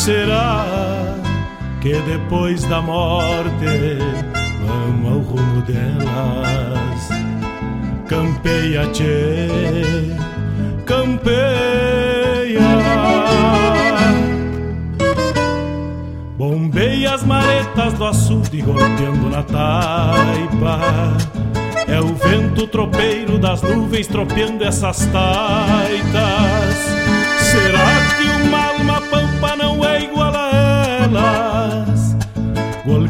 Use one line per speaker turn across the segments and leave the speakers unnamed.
Será que depois da morte vamos ao rumo delas? Campeia, tchê, campeia. Bombei as maretas do açude golpeando na taipa É o vento tropeiro das nuvens tropeando essas taitas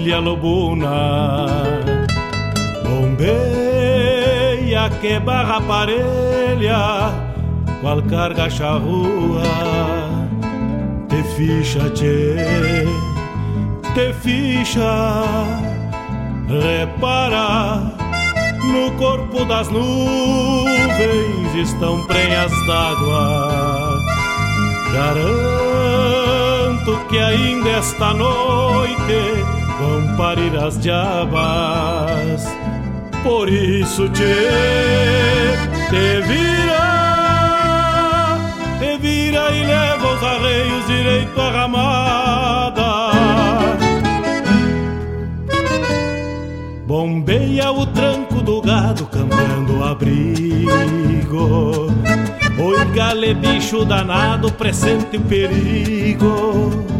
tropilha lobuna. Bombeia que barra parelha, qual carga charrua. Te ficha, te ficha, repara. No corpo das nuvens estão prenhas d'água Garanto que ainda esta noite vão parir as diabas. Por isso te, te vira, te vira e leva os arreios direito à ramada. Bombeia o tranco do gado cambiando o abrigo Oi, gale bicho danado, presente o perigo.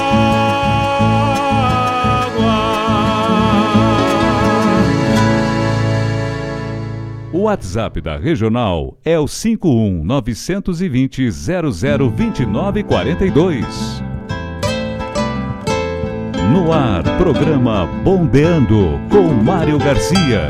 O WhatsApp da Regional é o 51 920 002942. No ar, programa Bombeando com Mário Garcia.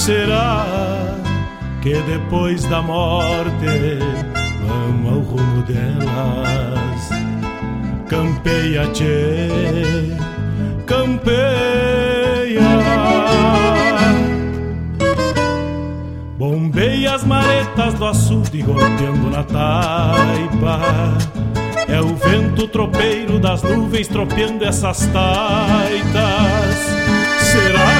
Será que depois da morte vamos ao rumo delas? Campeia, tchê, campeia. Bombeia as maretas do açude golpeando na taipa. É o vento tropeiro das nuvens tropeando essas taitas. Será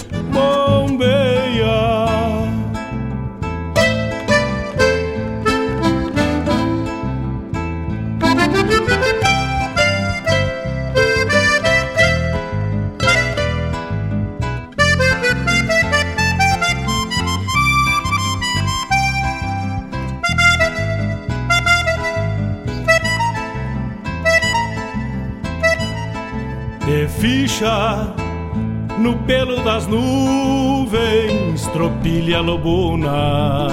ficha no pelo das nuvens, tropilha lobuna.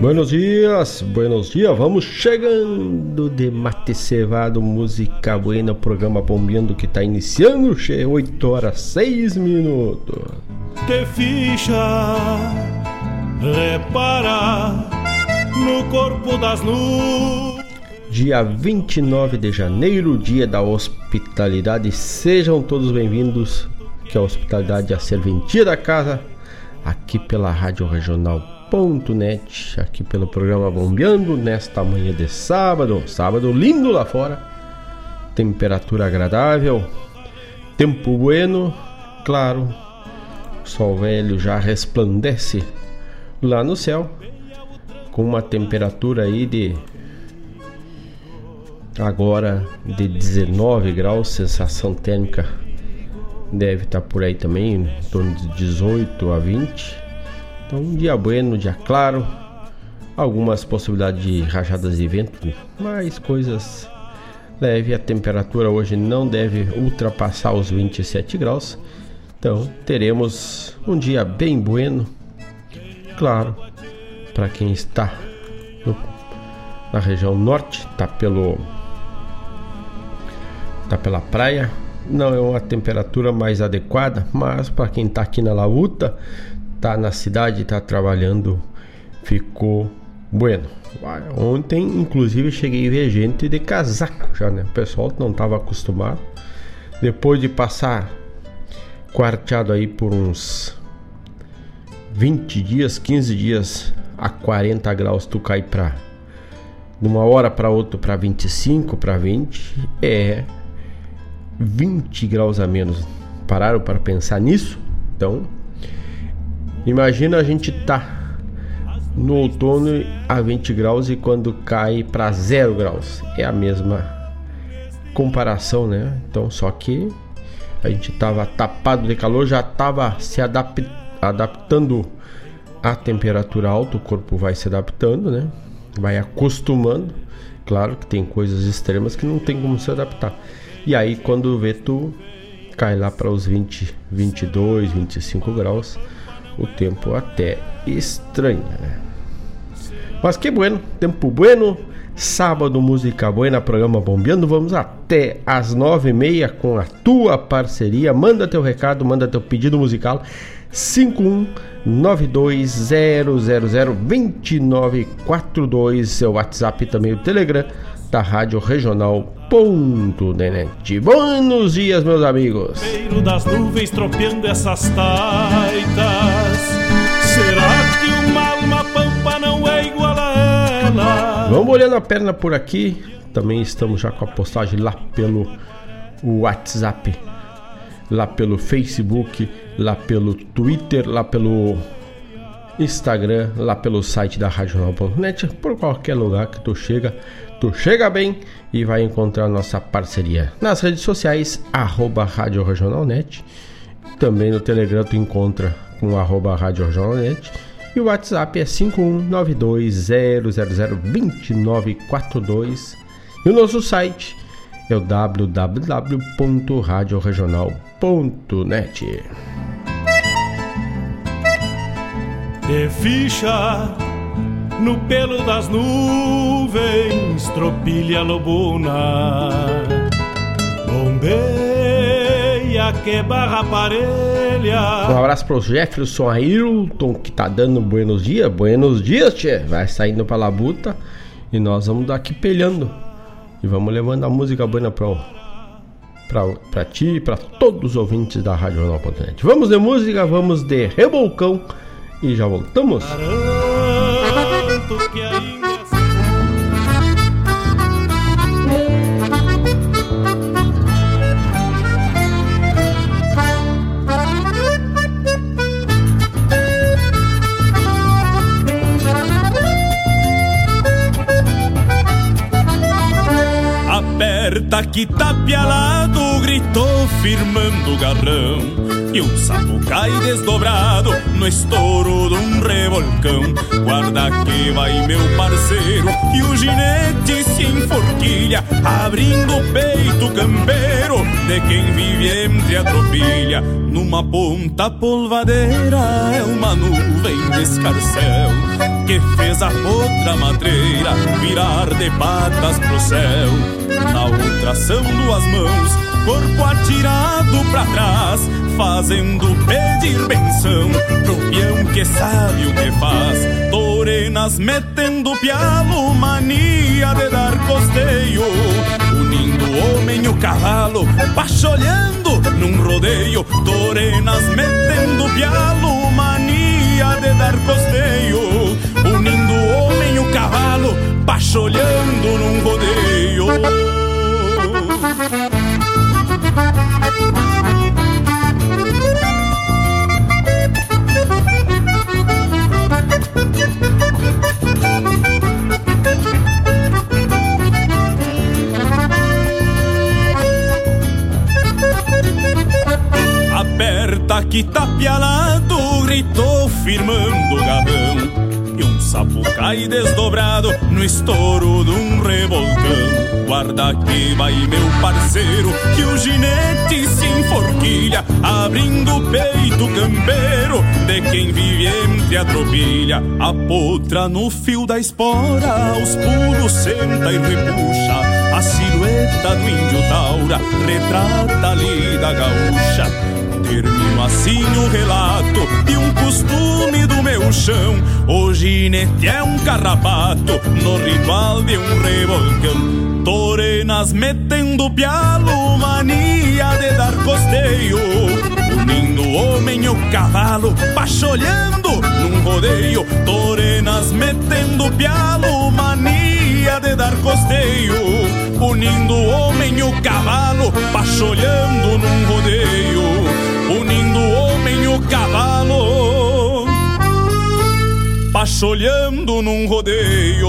Buenos dias, buenos dias, vamos chegando de mate cevado, música buena, programa bombeando que tá iniciando, che, 8 horas 6 minutos.
De ficha, repara no corpo das nuvens.
Dia 29 de janeiro, dia da hospitalidade. Sejam todos bem-vindos, que é a hospitalidade é a serventia da casa, aqui pela Rádio Regional.net, aqui pelo programa Bombeando, nesta manhã de sábado, sábado lindo lá fora, temperatura agradável, tempo bueno, claro, sol velho já resplandece lá no céu, com uma temperatura aí de agora de 19 graus, sensação térmica deve estar por aí também, em torno de 18 a 20. Então, um dia bueno, dia claro, algumas possibilidades de rajadas de vento, mas coisas leve. A temperatura hoje não deve ultrapassar os 27 graus. Então, teremos um dia bem bueno, claro, para quem está no, na região norte, está pelo tá pela praia. Não é uma temperatura mais adequada, mas para quem está aqui na Laúta, tá na cidade, tá trabalhando, ficou bueno. Ontem, inclusive, cheguei a ver gente de casaco já, né? O pessoal não estava acostumado. Depois de passar quarteado aí por uns 20 dias, 15 dias a 40 graus, tu cai para de uma hora para outra para 25, para 20, é 20 graus a menos. Pararam para pensar nisso? Então, imagina a gente tá no outono a 20 graus e quando cai para 0 graus. É a mesma comparação, né? Então, só que a gente tava tapado de calor, já tava se adap adaptando à temperatura alta, o corpo vai se adaptando, né? Vai acostumando. Claro que tem coisas extremas que não tem como se adaptar. E aí quando vê tu cai lá para os 20, 22, 25 graus, o tempo até estranha, né? Mas que bueno, tempo bueno. Sábado, música buena, programa Bombeando. Vamos até às nove e meia com a tua parceria. Manda teu recado, manda teu pedido musical. 51920002942, seu WhatsApp e também o Telegram da Rádio Regional.net. Buenos dias, meus amigos.
das nuvens tropeando essas taitas. Será que uma alma pampa não é igual a ela?
Vamos olhando a perna por aqui. Também estamos já com a postagem lá pelo WhatsApp, lá pelo Facebook, lá pelo Twitter, lá pelo Instagram, lá pelo site da Regional.net, por qualquer lugar que tu chega, tu chega bem e vai encontrar nossa parceria. Nas redes sociais, arroba Rádio Regionalnet, também no Telegram tu encontra com arroba Rádio Regionalnet e o WhatsApp é 51920002942 e o nosso site é o www.radioregional.net.
De ficha no pelo das nuvens, tropilha lobuna, bombeia que barra parelha.
Um abraço pro Jefferson Ailton que tá dando buenos dias, buenos dias, tchê. Vai saindo pra labuta e nós vamos daqui pelhando e vamos levando a música boa pra, pra, pra ti e pra todos os ouvintes da Rádio Jornal.net. Vamos de música, vamos de Rebolcão e já voltamos.
Garanto que
tapialado gritou firmando o garrão e um sapo cai desdobrado no estouro de um revolcão. Guarda que vai meu parceiro e o ginete se enforquilha, abrindo o peito campeiro de quem vive entre a tropilha. Numa ponta polvadeira é uma nuvem de escarcel que fez a outra madreira virar de patas pro céu. Na outra são duas mãos, corpo atirado pra trás, fazendo pedir benção pro peão que sabe o que faz. Torenas metendo pialo, mania de dar costeio, unindo o homem e o cavalo, pacholhando num rodeio. Torenas metendo pialo, mania de dar costeio, cavalo, pacholhando num rodeio. Sapo cai desdobrado no estouro de um revolcão. Guarda que vai meu parceiro, que o ginete se enforquilha, abrindo o peito campeiro de quem vive entre a tropilha. A potra no fio da espora, os pulos senta e repuxa. A silhueta do índio taura retrata ali da gaúcha Termino assim o relato de um costume do meu chão. O ginete é um carrapato no ritual de um revolcão. Torenas metendo pialo, mania de dar costeio. Unindo o homem e o cavalo, pacholhando num rodeio. Torenas metendo pialo, mania de dar costeio. Unindo o homem e o cavalo, pacholhando num rodeio cavalo, pacholhando num rodeio.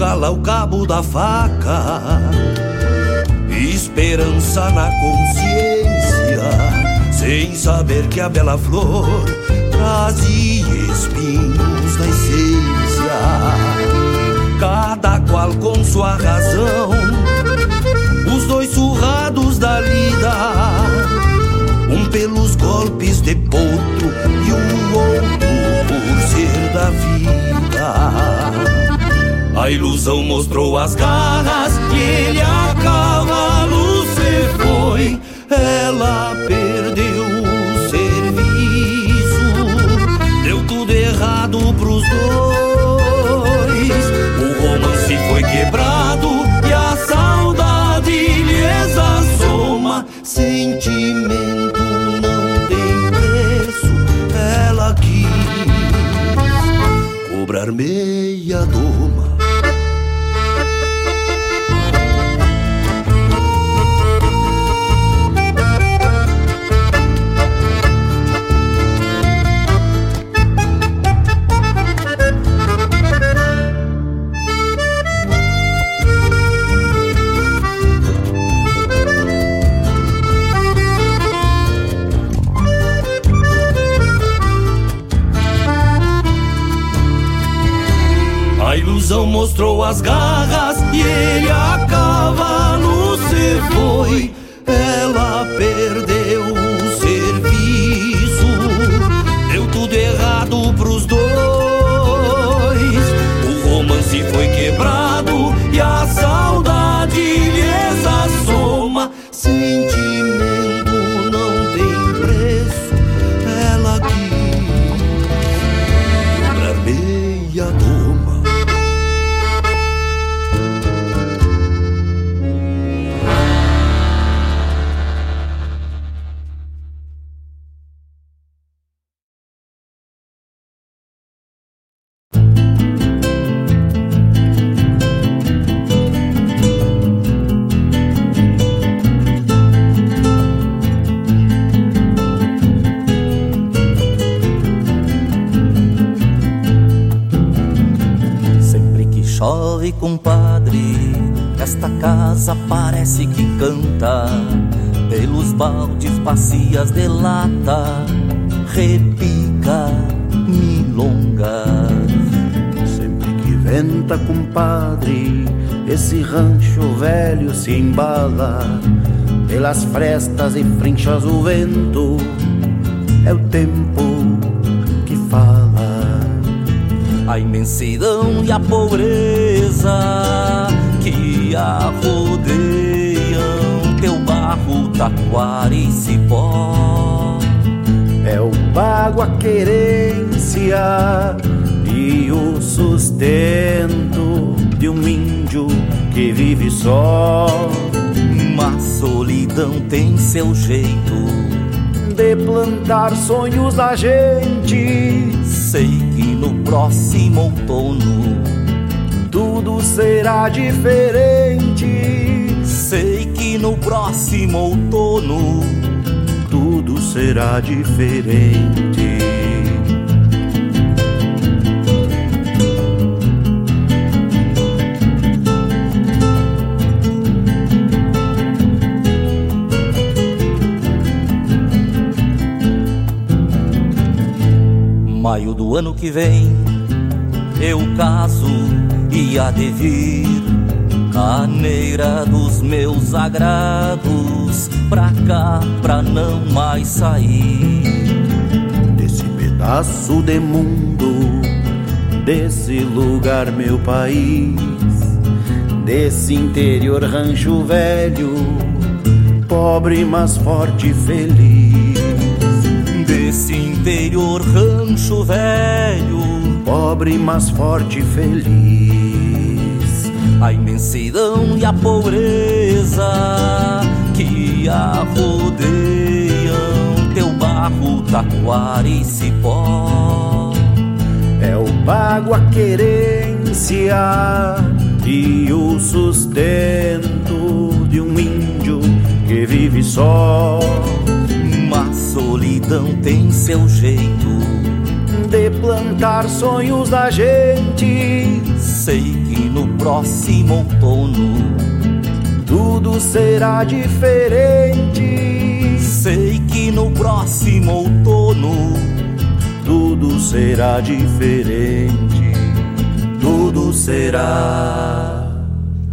pacholhando num rodeio.
da faca, esperança na consciência, sem saber que a bela flor trazia espinhos da essência. Cada qual com sua razão, os dois surrados da lida, um pelos golpes de potro e o outro por ser da vida. A ilusão mostrou as garras e ele a cavalo se foi. Ela perdeu o serviço, deu tudo errado pros dois. O romance foi quebrado e a saudade lhes assoma. Sentimento não tem preço, ela quis cobrar meia doma. Mostrou as garras e ele a cavalo se foi. Ela perdeu
chove, compadre, esta casa parece que canta. Pelos baldes, bacias de lata, repica milonga.
Sempre que venta, compadre, esse rancho velho se embala. Pelas frestas e frinchas o vento, é o tempo que fala.
A imensidão e a pobreza que a rodeiam, teu barro, taquara e cipó.
É o pago, a querência e o sustento de um índio que vive só.
Mas solidão tem seu jeito,
De plantar sonhos da gente,
sei que no próximo outono
tudo será diferente.
Sei que no próximo outono
Tudo será diferente.
maio do ano que vem eu caso e há de vir caneira dos meus agrados pra cá pra não mais sair.
Desse pedaço de mundo, desse lugar, meu país, desse interior rancho velho, pobre, mas forte e feliz.
Desse interior rancho velho,
Pobre, mas forte e feliz.
A imensidão e a pobreza que a rodeiam, teu barro, taquara e cipó.
É o pago, a querência e o sustento de um índio que vive só.
Mas solidão tem seu jeito,
De plantar sonhos da gente,
sei que no próximo outono
tudo será diferente.
Sei que no próximo outono tudo será diferente, tudo será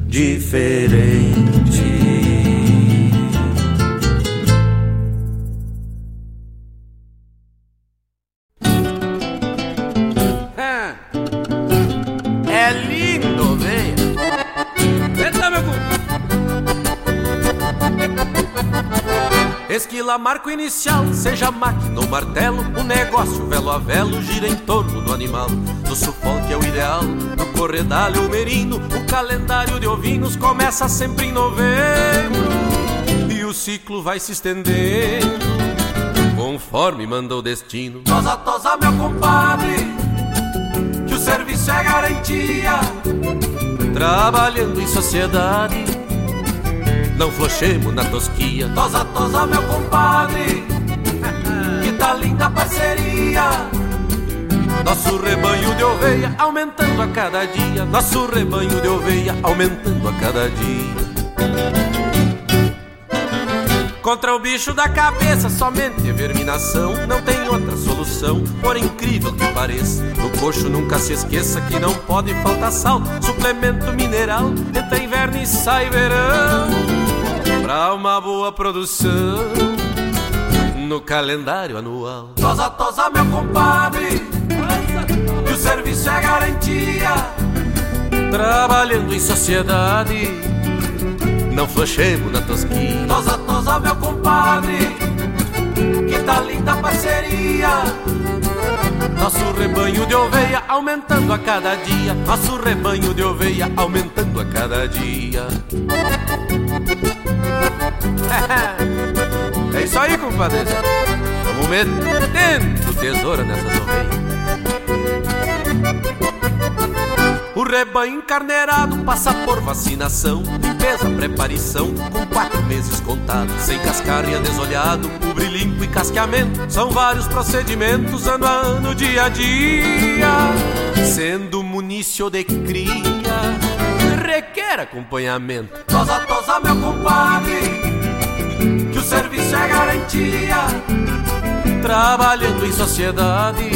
diferente.
Marco inicial, seja máquina ou martelo, o negócio velo a velo gira em torno do animal. No sufoque é o ideal, no corredalho o merino, o calendário de ovinos começa sempre em novembro. E o ciclo vai se estendendo, conforme manda o destino. Tosa, tosa, meu compadre, que o serviço é garantia. Trabalhando em sociedade não flochemos na tosquia. Tosa, tosa, meu compadre, que tá linda a parceria. Nosso rebanho de oveia aumentando a cada dia. Nosso rebanho de oveia aumentando a cada dia. Contra o bicho da cabeça, somente verminação. Não tem outra solução, por incrível que pareça. No coxo nunca se esqueça que não pode faltar sal. Suplemento mineral, entra inverno e sai verão pra uma boa produção no calendário anual. Tosa, tosa, meu compadre, que o serviço é garantia. Trabalhando em sociedade, não flochemos na tosquinha. Tosa, tosa, meu compadre, que tá linda a parceria. Nosso rebanho de oveia aumentando a cada dia. Nosso rebanho de oveia aumentando a cada dia. É isso aí, compadre. Vamos metendo tesoura nessas ovelhas. O rebanho encarneirado passa por vacinação, limpeza, preparação, com quatro meses contados. Sem cascaria desolhado, cobre limpo e casqueamento. São vários procedimentos, ano a ano, dia a dia. Sendo munício de cria, requer acompanhamento. Tosa, tosa, meu compadre, que o serviço é garantia. Trabalhando em sociedade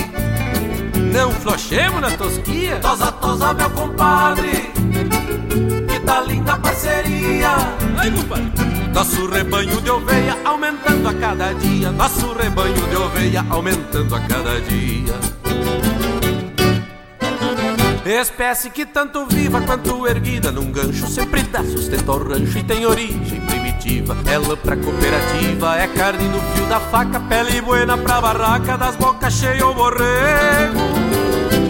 não flochemos na tosquia. Tosa, tosa, meu compadre Que tá linda a parceria. Ai, compadre. Nosso rebanho de oveia aumentando a cada dia. Nosso rebanho de oveia aumentando a cada dia Espécie que tanto viva quanto erguida num gancho Sempre dá sustento ao rancho e tem origem primitiva. Ela pra cooperativa é carne no fio da faca Pele buena pra barraca das bocas cheias ou borrego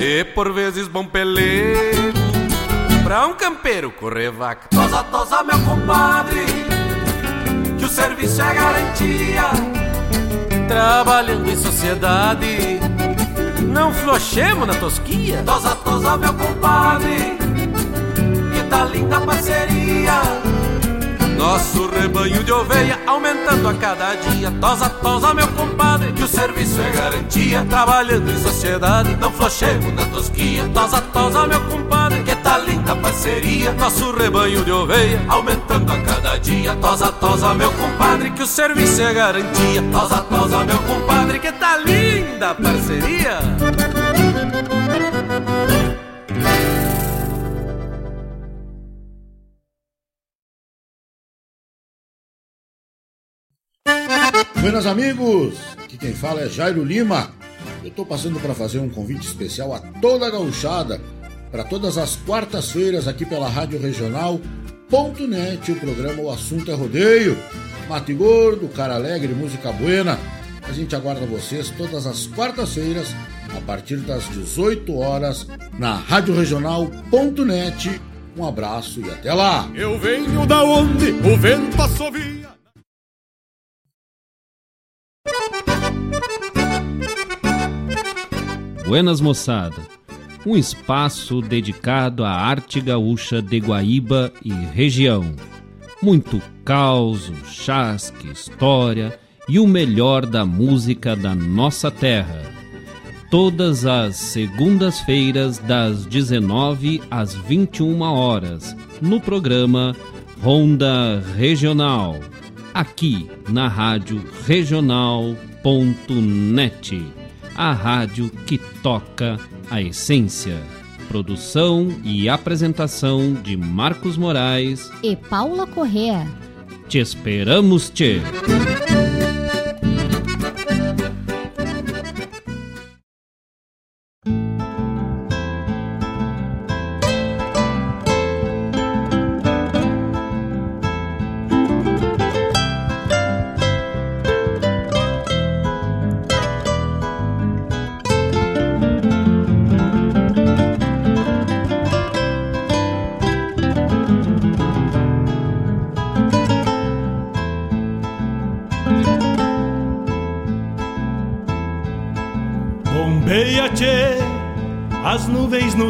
e por vezes bom pelego. Pra um campeiro correr vaca Tosa, tosa, meu compadre Que o serviço é garantia. Trabalhando em sociedade Não flochemos na tosquia Tosa, tosa, meu compadre Que tá linda parceria nosso rebanho de oveia aumentando a cada dia. Tosa, tosa, meu compadre, que o serviço é garantia. Trabalhando em sociedade, não flochemos na tosquia. Tosa, tosa, meu compadre, que tá linda a parceria. Nosso rebanho de oveia aumentando a cada dia. Tosa, tosa, meu compadre, que o serviço é garantia. Tosa, tosa, meu compadre, que tá linda a parceria.
Buenas amigos, aqui quem fala é Jairo Lima. Eu estou passando para fazer um convite especial a toda a gauchada para todas as quartas-feiras aqui pela Rádio Regional Ponto .net, o programa O Assunto é Rodeio. Mate Gordo, Cara Alegre, Música Buena. A gente aguarda vocês todas as quartas-feiras a partir das 18 horas na Rádio Regional Ponto .net. Um abraço e até lá.
Eu venho da onde o vento assovia.
Buenas moçada, um espaço dedicado à arte gaúcha de Guaíba e região. Muito causo, chasque, história e o melhor da música da nossa terra. Todas as segundas-feiras, das 19 às 21 horas, no programa Ronda Regional aqui na Rádio Regional.net, a rádio que toca a essência. Produção e apresentação de Marcos Moraes
e Paula Correa.
Te esperamos,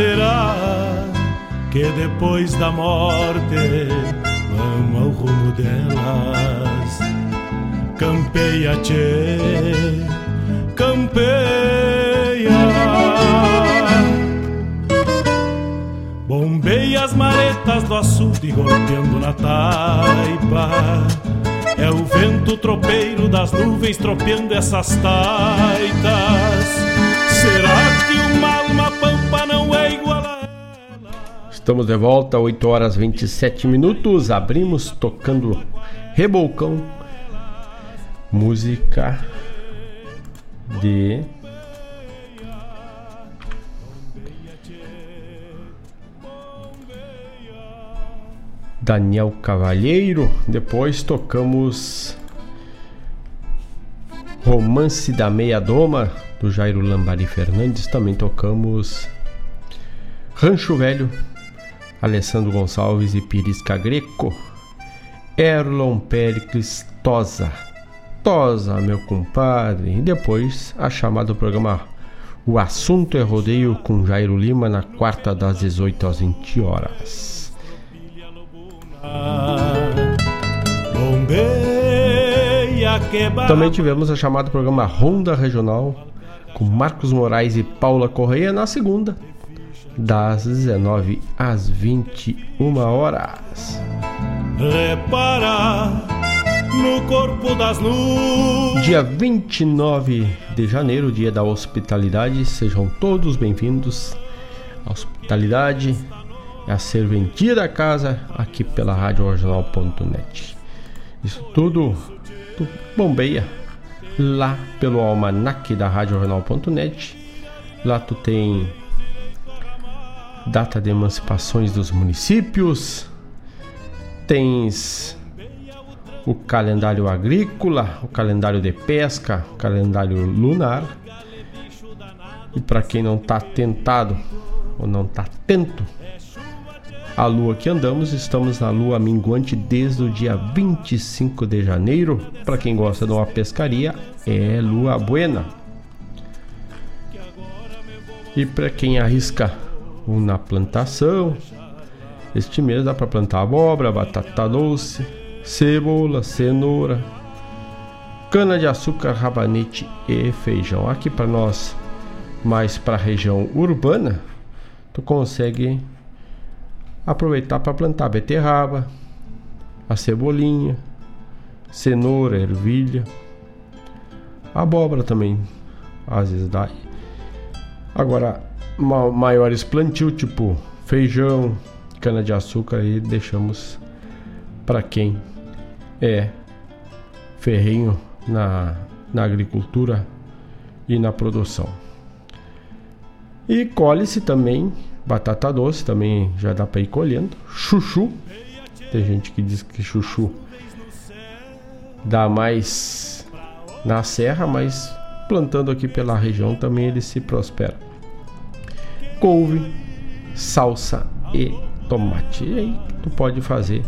Será que depois da morte vamos ao rumo delas? Campeia, tchê, campeia. Bombeia as maretas do açude golpeando na taipa. É o vento tropeiro das nuvens tropeando essas taitas. Será
Estamos de volta, 8 horas 27 minutos. Abrimos tocando Rebolcão, música de Daniel Cavalheiro. Depois tocamos Romance da Meia Doma, do Jairo Lambari Fernandes. Também tocamos Rancho Velho, Alessandro Gonçalves e Pirisca Greco. Erlon Pericles Tosa. Tosa, meu compadre. E depois a chamada do programa O Assunto é Rodeio com Jairo Lima na quarta das 18 às 20 horas. Também tivemos a chamada do programa Ronda Regional com Marcos Moraes e Paula Correia na segunda, das 19 às 21 horas.
Repara no corpo das nuvens.
Dia 29 de janeiro, dia da hospitalidade, sejam todos bem-vindos. A hospitalidade é a serventia da casa aqui pela Rádio Regional.net. Isso tudo bombeia lá pelo almanac da Rádio Jornal.net. Lá tu tem data de emancipações dos municípios, tens o calendário agrícola, o calendário de pesca, o calendário lunar. E para quem não está tentado ou não está atento a lua que andamos, estamos na lua minguante desde o dia 25 de janeiro. Para quem gosta de uma pescaria, é lua buena. E para quem arrisca na plantação, este mês dá para plantar abóbora, batata doce, cebola, cenoura, cana de açúcar, rabanete e feijão. Aqui para nós, mais para a região urbana, tu consegue aproveitar para plantar beterraba, a cebolinha, cenoura, ervilha, abóbora também, às vezes dá. Agora, maiores plantio tipo feijão, cana de açúcar aí deixamos para quem é ferrenho na, na agricultura e na produção. E colhe-se também Batata doce também já dá para ir colhendo. Chuchu. Tem gente que diz que chuchu dá mais na serra, mas plantando aqui pela região também ele se prospera. Couve, salsa e tomate. E aí tu pode fazer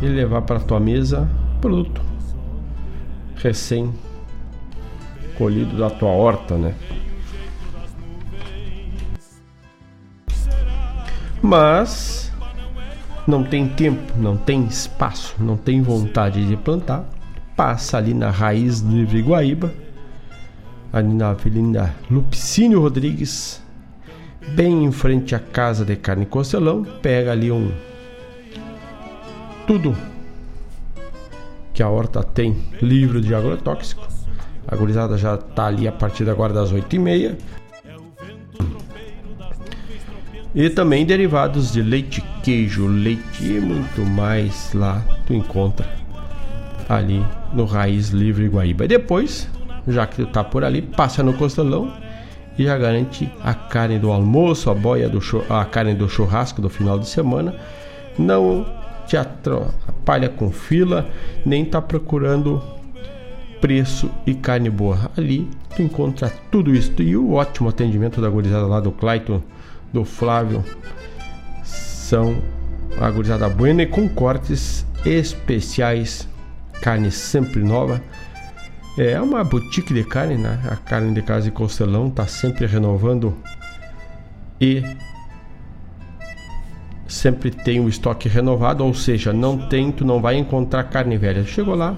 e levar para tua mesa produto recém colhido da tua horta, né? Mas não tem tempo, não tem espaço, não tem vontade de plantar, passa ali na raiz livre Guaíba, ali na Avenida Lupicínio Rodrigues, bem em frente à casa de carne Costelão, pega ali um tudo que a horta tem livre de agrotóxico. A gurizada já está ali a partir agora das 8h30. E também derivados de leite, queijo, leite e muito mais lá tu encontra ali no Raiz Livre Guaíba. E depois, já que tu tá por ali, passa no Costelão e já garante a carne do almoço, a boia do a carne do churrasco do final de semana. Não te atrapalha com fila, nem tá procurando preço e carne boa. Ali tu encontra tudo isso e o ótimo atendimento da gurizada lá do Clayton, do Flávio, são a gurizada buena e com cortes especiais, carne sempre nova. É uma boutique de carne, né? A carne de casa e costelão tá sempre renovando e sempre tem o estoque renovado, ou seja, não tem, tu não vai encontrar carne velha. Chegou lá,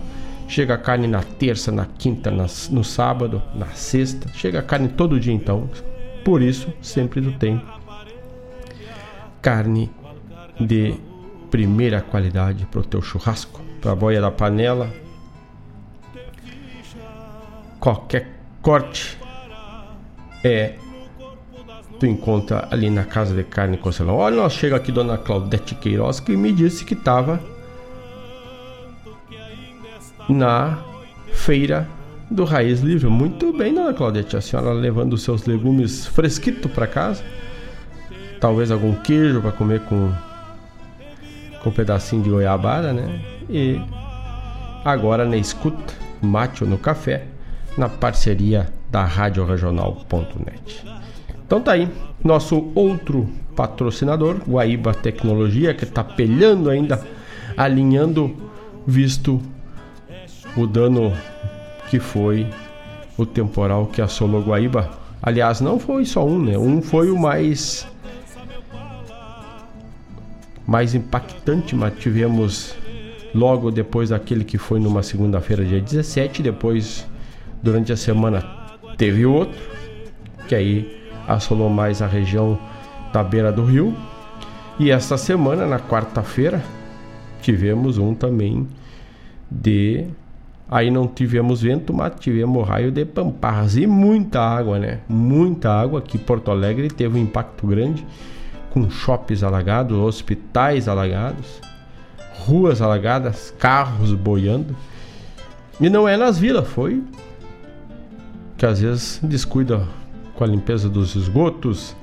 chega a carne na terça, na quinta, na, no sábado, na sexta, chega a carne todo dia então. Por isso, sempre tu tem carne de primeira qualidade para o teu churrasco, para a boia da panela. Qualquer corte é tu encontra ali na casa de carne Concelão. Olha, nós chega aqui Dona Claudete Queiroz que me disse que estava na feira do Raiz Livre. Muito bem, Dona Claudete, a senhora levando os seus legumes fresquitos para casa. Talvez algum queijo para comer com com um pedacinho de goiabada, né? E agora na escuta, mate no café, na parceria da Rádio Regional.net. Então tá aí, nosso outro patrocinador, Guaíba Tecnologia, que está pelhando ainda, alinhando, visto o dano que foi o temporal que assolou Guaíba. Aliás, não foi só um, né? Um foi o mais mais impactante, mas tivemos logo depois daquele que foi numa segunda-feira, dia 17, depois durante a semana teve outro, que aí assolou mais a região da beira do rio. E esta semana, na quarta-feira, tivemos um também de. Aí não tivemos vento, mas tivemos raio de pamparras e muita água, né? Muita água que Porto Alegre teve um impacto grande com shoppings alagados, hospitais alagados, ruas alagadas, carros boiando. E não é nas vilas, foi que às vezes descuida com a limpeza dos esgotos.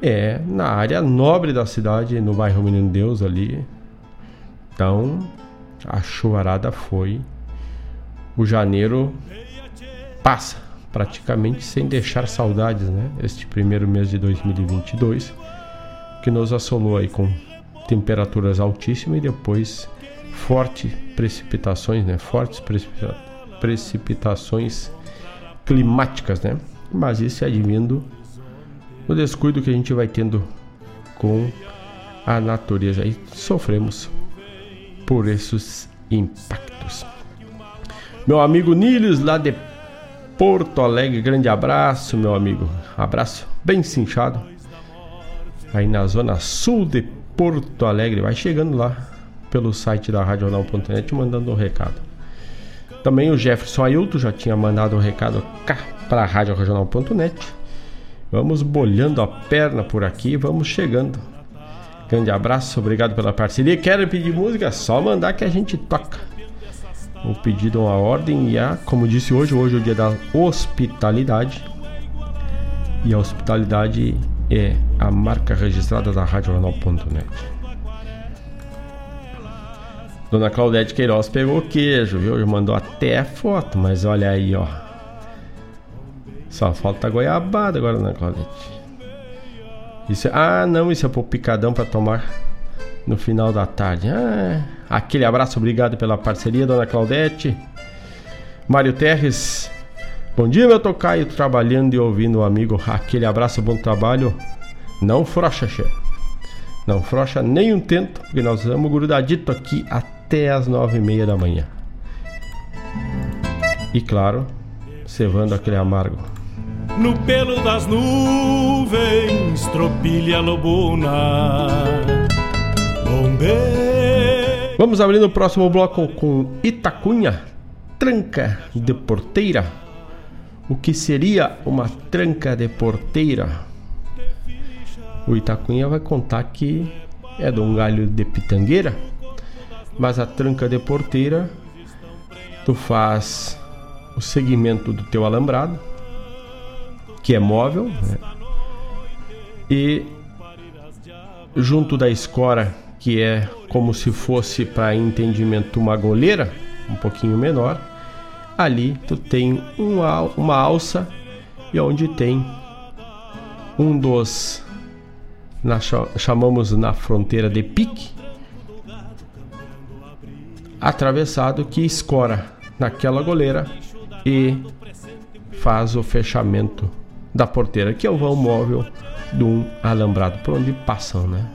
É na área nobre da cidade, no bairro Menino Deus ali. Então, a chuvarada foi. O janeiro passa praticamente sem deixar saudades, né? Este primeiro mês de 2022 que nos assolou aí com temperaturas altíssimas e depois fortes precipitações, né? Fortes precipitações climáticas, né? mas isso é advindo no descuido que a gente vai tendo com a natureza e sofremos por esses impactos. Meu amigo Nílios, lá de Porto Alegre, grande abraço, meu amigo. Abraço bem cinchado. Aí na zona sul de Porto Alegre, vai chegando lá pelo site da Radional.net mandando um recado. Também o Jefferson Ailton já tinha mandado um recado cá para a radioregional.net. Vamos bolhando a perna por aqui, vamos chegando. Grande abraço, obrigado pela parceria. Querem pedir música? Só mandar que a gente toca. O pedido uma ordem e a, como disse hoje, hoje é o dia da hospitalidade. E a hospitalidade é a marca registrada da radioregional.net. Dona Claudete Queiroz pegou o queijo, viu? Mandou até foto, mas olha aí, ó. Só falta goiabada agora, Dona Claudete. Isso é... Ah, não, isso é pro picadão para tomar no final da tarde. Ah, aquele abraço, obrigado pela parceria, dona Claudete. Mário Terres, bom dia, meu tocaio, trabalhando e ouvindo o amigo. Aquele abraço, bom trabalho. Não frocha, che. Não frocha nem um tento, porque nós vamos grudadito aqui até as nove e meia da manhã. E claro, cevando aquele amargo.
No pelo das nuvens, tropilha lobuna. Bombe.
Vamos abrindo o próximo bloco com Itacunha, tranca de porteira. O que seria uma tranca de porteira? O Itacunha vai contar que é de um galho de pitangueira, mas a tranca de porteira tu faz o segmento do teu alambrado, que é móvel, né? e junto da escora, que é como se fosse para entendimento uma goleira, um pouquinho menor, ali tu tem uma, uma alça e onde tem um dos nós chamamos na fronteira de pique atravessado que escora naquela goleira e faz o fechamento da porteira, que é o vão móvel de um alambrado por onde passam, né?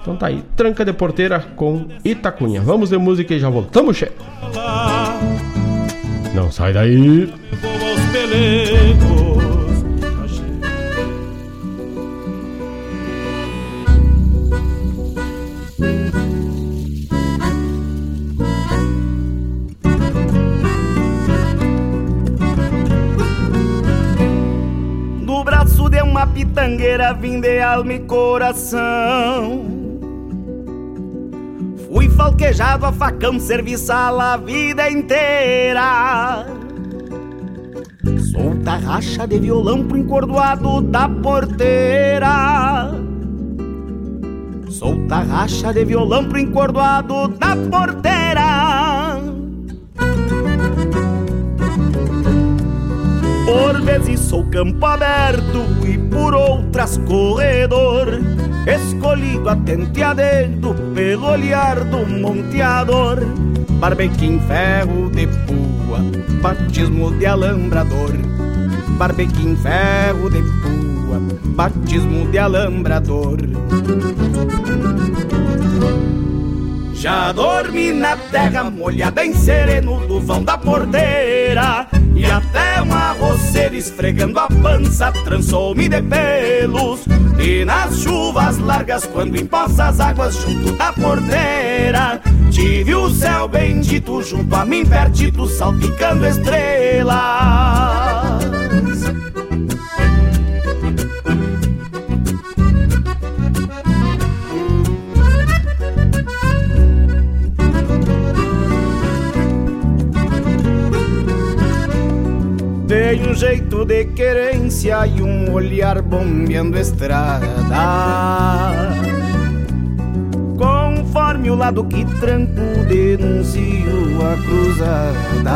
Então tá aí, tranca de porteira com Itacunha. Vamos de música e já voltamos, che. Não sai daí.
Pitangueira vim de alma e coração. Fui falquejado a facão, serviçal a vida inteira. Solta racha de violão pro encordoado da porteira. Solta racha de violão pro encordoado da porteira. Por vezes sou campo aberto e por outras corredor Escolhido atente a dedo pelo olhar do monteador. Barbequim ferro de pua, batismo de alambrador. Barbequim ferro de pua, batismo de alambrador. Já dormi na terra molhada em sereno do vão da porteira E até uma roceira esfregando a pança trançou-me de pelos. E nas chuvas largas quando empoça as águas junto da porteira Tive o céu bendito junto a mim pertito salpicando estrelas um jeito de querência e um olhar bombeando estrada. Conforme o lado que tranco, denuncio a cruzada.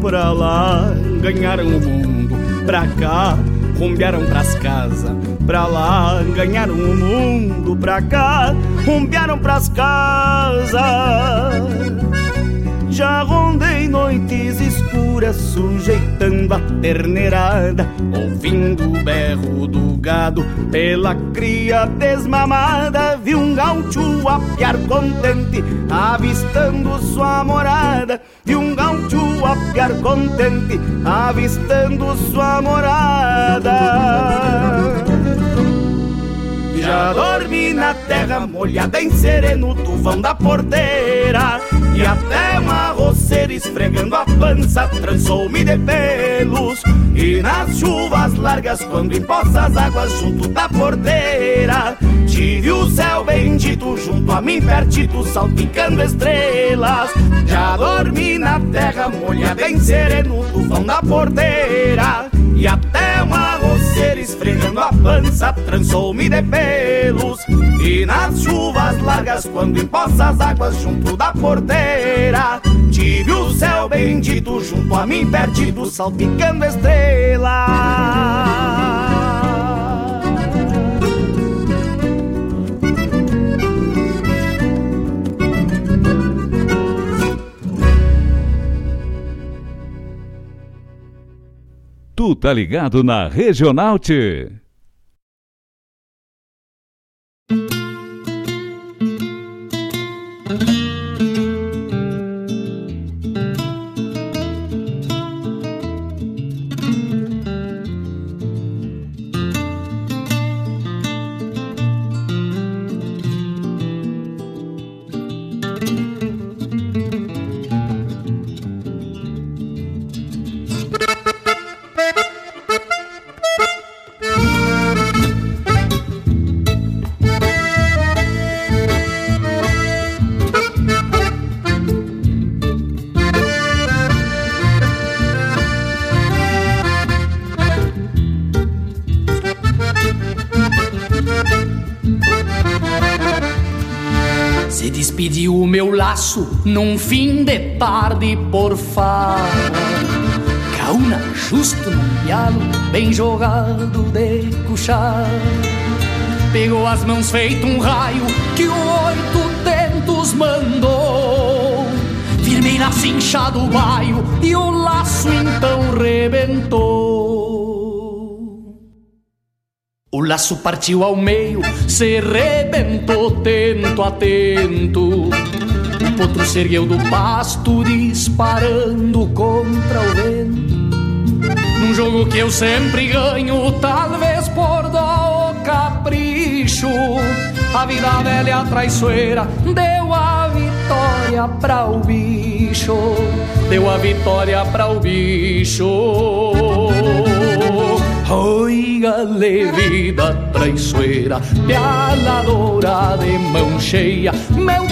Pra lá ganharam o mundo, pra cá rumbearam pras casas. Pra lá ganharam o mundo, pra cá rumbearam pras casas. Já rondei noites escuras, sujeitando a terneirada, ouvindo o berro do gado pela cria desmamada. Vi um gaúcho apiar contente, avistando sua morada. Vi um gaúcho apiar contente, avistando sua morada. Já dormi na terra molhada em sereno tuvão da porteira. E até uma roceira esfregando a pança trançou-me de pelos. E nas chuvas largas quando empoça as águas junto da porteira Tive o céu bendito junto a mim pertito salpicando estrelas. Já dormi na terra molhada em sereno tuvão da porteira E até uma roceira esfregando a pança trançou-me de pelos. E nas chuvas largas quando empoça as águas junto da porteira Tive o céu bendito junto a mim perdido salpicando estrelas
Tu tá ligado na Regional T.
laço num fim de tarde por far. Caúna justo num pialo, bem jogado de cuchar. Pegou as mãos feito um raio que o oito tentos mandou. Firmei na cincha do baio e o laço então rebentou. O laço partiu ao meio, se rebentou tento a tento. O potro se ergueu do pasto, disparando contra o vento. Num jogo que eu sempre ganho, talvez por dó ou capricho. A vida velha traiçoeira deu a vitória para o bicho. Deu a vitória para o bicho. Oi, gale, vida traiçoeira, pialadora de mão cheia, meu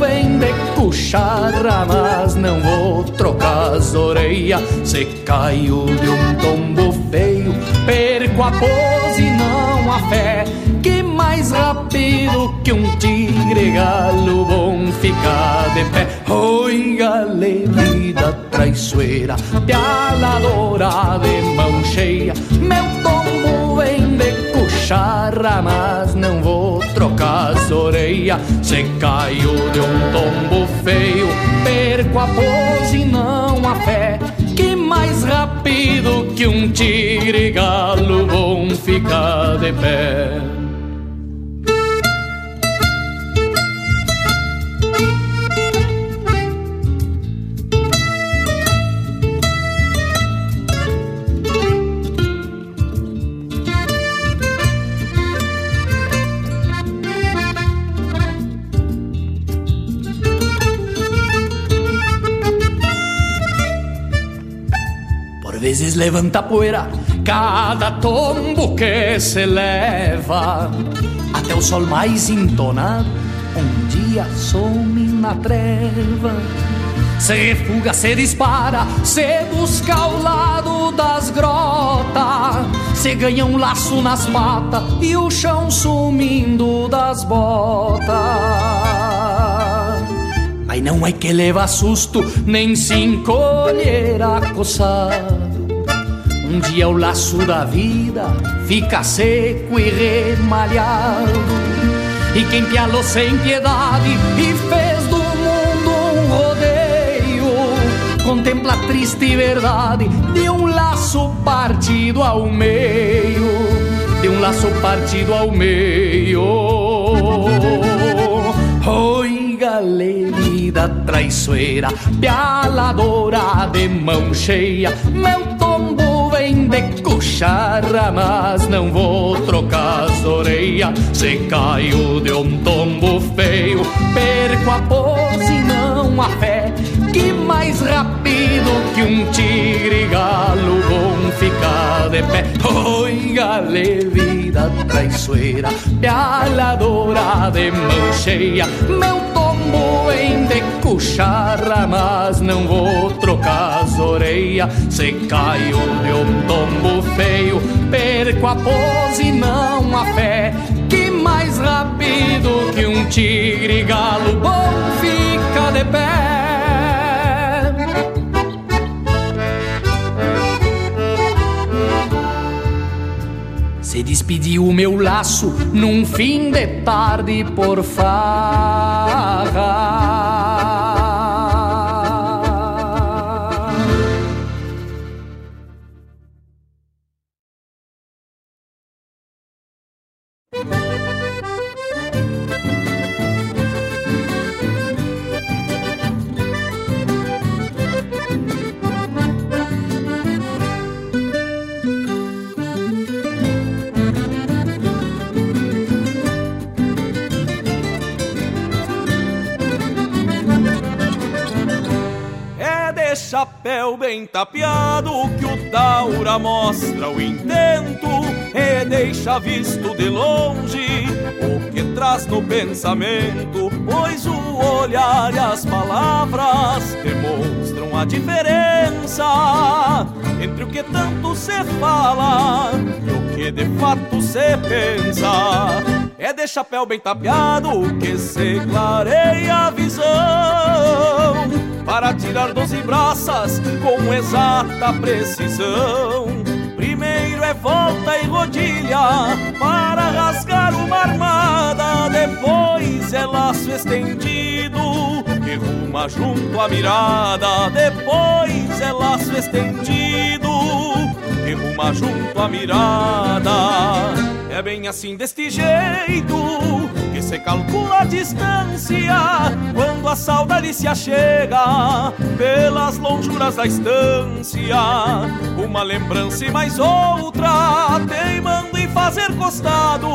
vem de cucharra, mas não vou trocar as orelhas. Se caio de um tombo feio, perco a pose não a fé. Que mais rápido que um tigre galo bom ficar de pé. Oi, galerida traiçoeira, pialadora de mão cheia, meu tombo vem de cucharra, mas não vou trocar as orelhas. Se caio de um tombo feio, perco a pose e não a fé. Que mais rápido que um tigre galo vão ficar de pé. Vezes levanta poeira cada tombo que se leva. Até o sol mais entonado um dia some na treva. Se refuga, se dispara, se busca ao lado das grotas. Se ganha um laço nas patas e o chão sumindo das botas. Mas não é que leva susto, nem se encolher acossado. Um dia o laço da vida fica seco e remalhado. E quem pialou sem piedade e fez do mundo um rodeio, contempla a triste verdade de um laço partido ao meio, de um laço partido ao meio. Oi, galerida traiçoeira, pialadora de mão cheia, de cucharra, mas não vou trocar as orelhas. Se caio de um tombo feio, perco a pose e não a fé. Que mais rápido que um tigre galo vão ficar de pé. Oi, gale, vida traiçoeira, pialadora de mão cheia, meu tombo em de cucharra, mas não vou trocar as orelhas. Se caio de um tombo feio, perco a pose e não a fé. Que mais rápido que um tigre galo bom fica de pé. Se despediu o meu laço num fim de tarde por farra.
Chapéu bem tapeado que o Daura mostra o intento e deixa visto de longe o que traz no pensamento, pois o olhar e as palavras demonstram a diferença entre o que tanto se fala e o que de fato se pensa. É de chapéu bem tapeado que se clareia a visão para tirar doze braças com exata precisão. Primeiro é volta e rodilha para rasgar uma armada, depois é laço estendido que ruma junto à mirada, depois é laço estendido que ruma junto à mirada. É bem assim deste jeito que se calcula a distância quando a saudade se achega pelas lonjuras da estância. Uma lembrança e mais outra teimando em fazer costado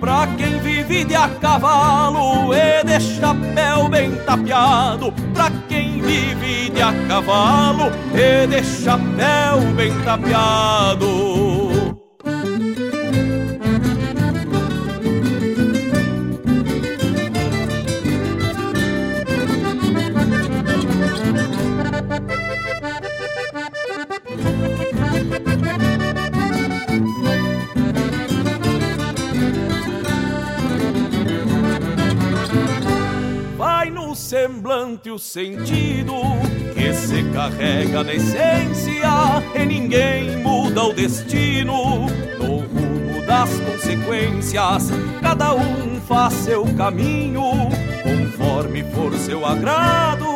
pra quem vive de a cavalo e de chapéu bem tapeado. Pra quem vive de a cavalo e de chapéu bem tapeado. O sentido que se carrega na essência e ninguém muda o destino no rumo das consequências. Cada um faz seu caminho conforme for seu agrado.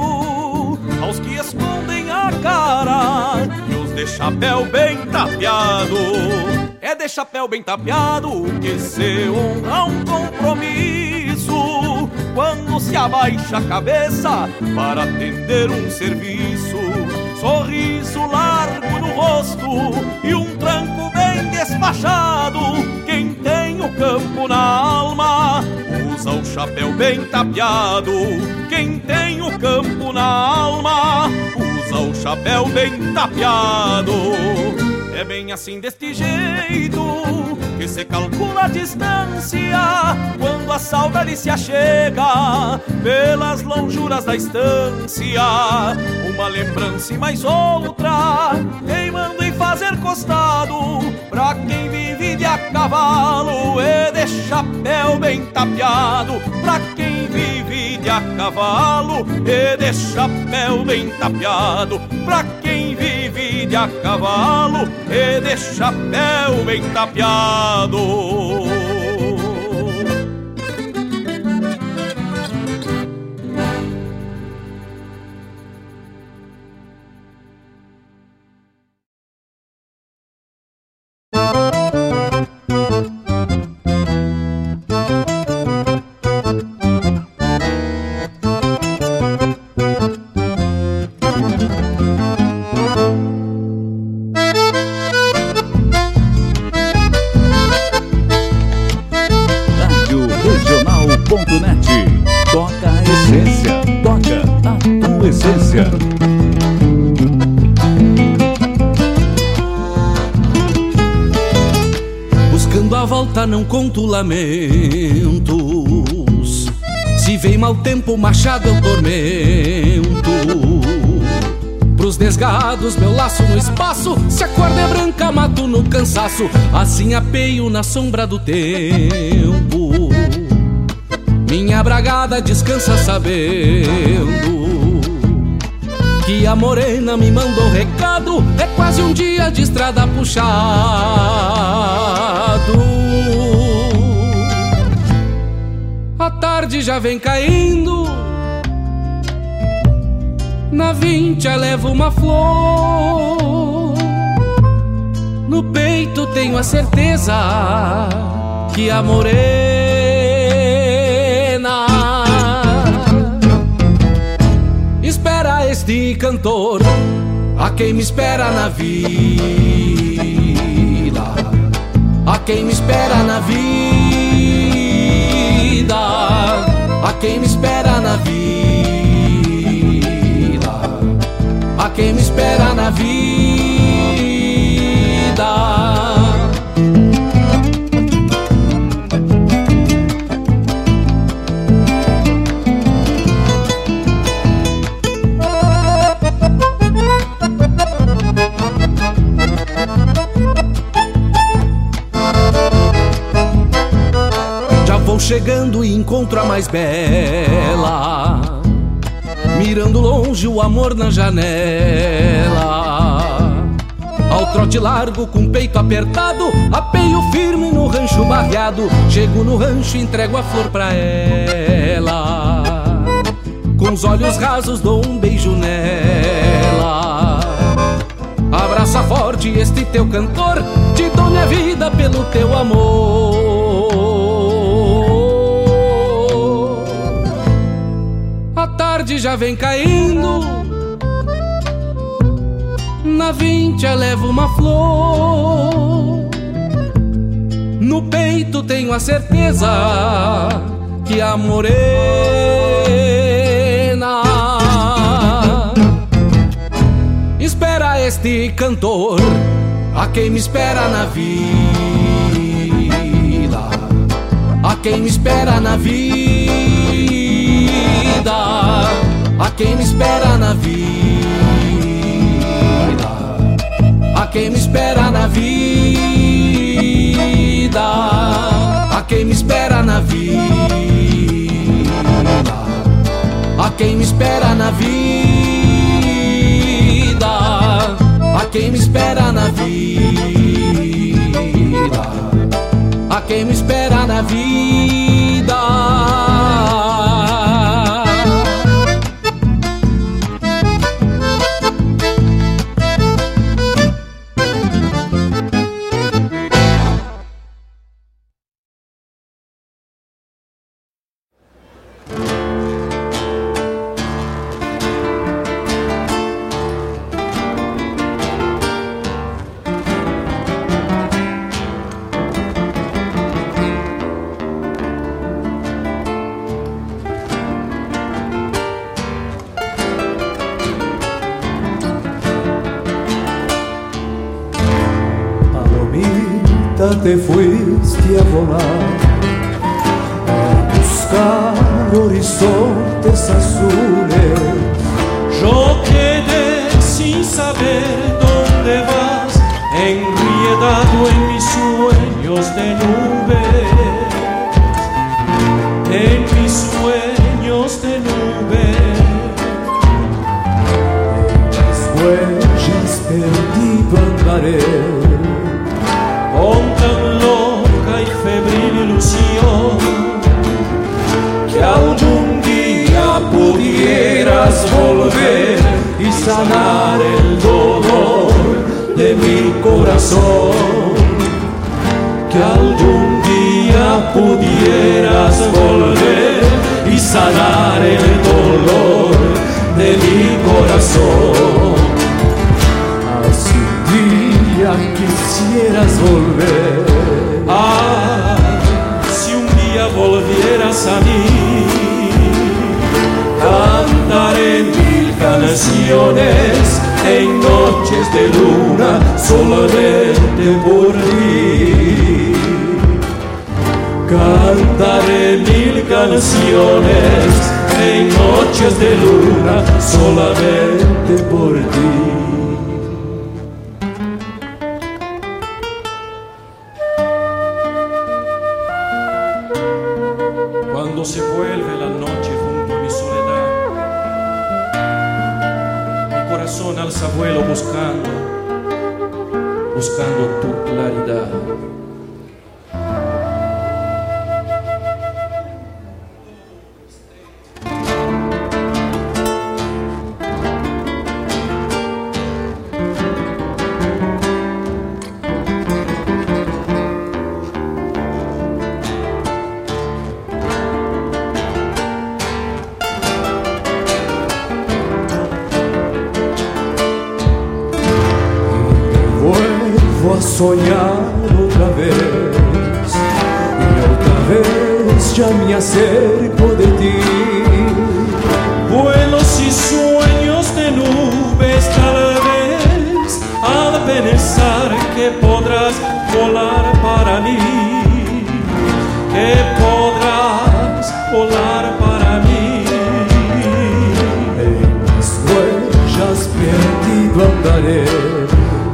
Aos que escondem a cara e os de chapéu bem tapeado. É de chapéu bem tapeado que se honra um compromisso quando se abaixa a cabeça para atender um serviço. Sorriso largo no rosto e um tranco bem despachado. Quem tem o campo na alma usa o chapéu bem tapeado. Quem tem o campo na alma usa o chapéu bem tapeado. É bem assim deste jeito que se calcula a distância quando a saudade se achega pelas lonjuras da estância. Uma lembrança e mais outra, queimando em fazer costado pra quem vive de a cavalo e de chapéu bem tapeado. Pra quem vive de a cavalo e de chapéu bem tapeado. Pra quem vive de a cavalo e de chapéu bem tapeado.
Lamentos. Se vem mau tempo, machado eu tormento. Pros desgados, meu laço no espaço. Se a corda é branca, mato no cansaço. Assim apeio na sombra do tempo. Minha bragada descansa sabendo que a morena me mandou recado. É quase um dia de estrada puxado. Tarde já vem caindo. Na vincha levo uma flor. No peito tenho a certeza que a morena. Espera este cantor, a quem me espera na vida, a quem me espera na vida, a quem me espera na vida, a quem me espera na vida. Chegando e encontro a mais bela. Mirando longe o amor na janela. Ao trote largo, com peito apertado, apeio firme no rancho barreado. Chego no rancho e entrego a flor pra ela. Com os olhos rasos, dou um beijo nela. Abraça forte este teu cantor, te dou minha vida pelo teu amor. Já vem caindo. Na vincha levo uma flor. No peito tenho a certeza que a morena espera este cantor, a quem me espera na vida, a quem me espera na vida a quem me espera na vida, a quem me espera na vida, a quem me espera na vida, a quem me espera na vida, a quem me espera na vida, a quem me espera na vida.
Te fuiste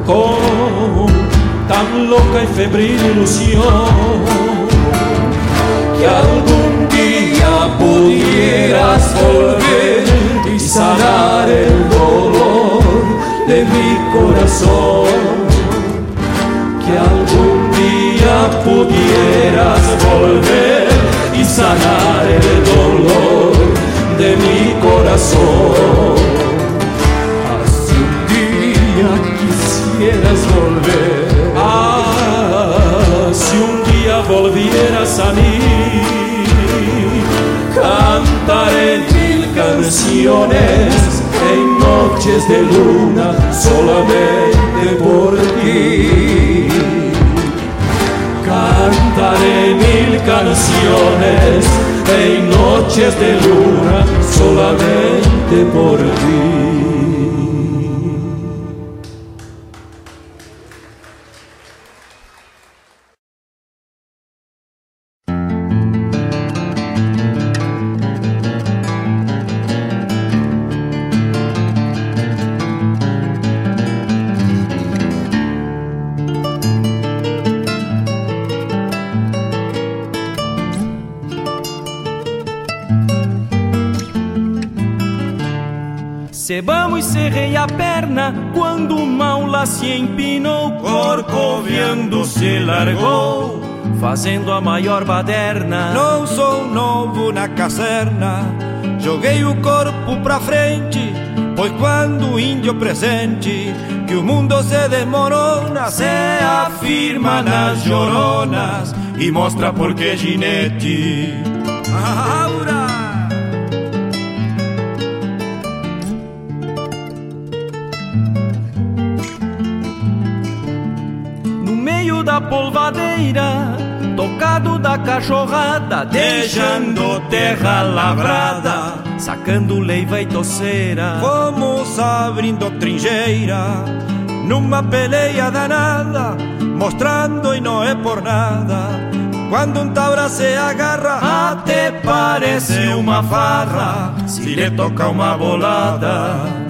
con tan loca y febril ilusión que algún día pudieras volver y sanar el dolor de mi corazón. Que algún día pudieras volver y sanar el dolor de mi corazón.
Quisieras volver.
Ah, si un día volvieras a mí, cantaré mil canciones en noches de luna solamente por ti. Cantaré mil canciones en noches de luna solamente por ti.
Cerrei a perna quando o maula se empinou, corcoviando se largou, fazendo a maior baderna.
Não sou novo na caserna, joguei o corpo pra frente, pois quando o índio presente que o mundo se desmorona, se afirma nas joronas e mostra por que ginete. Aura!
da cachorrada, deixando terra lavrada, sacando leiva e toceira.
Fomos abrindo trincheira, numa peleia danada, mostrando e não é por nada. Quando um taura se agarra,
até parece uma farra, se lhe toca uma bolada.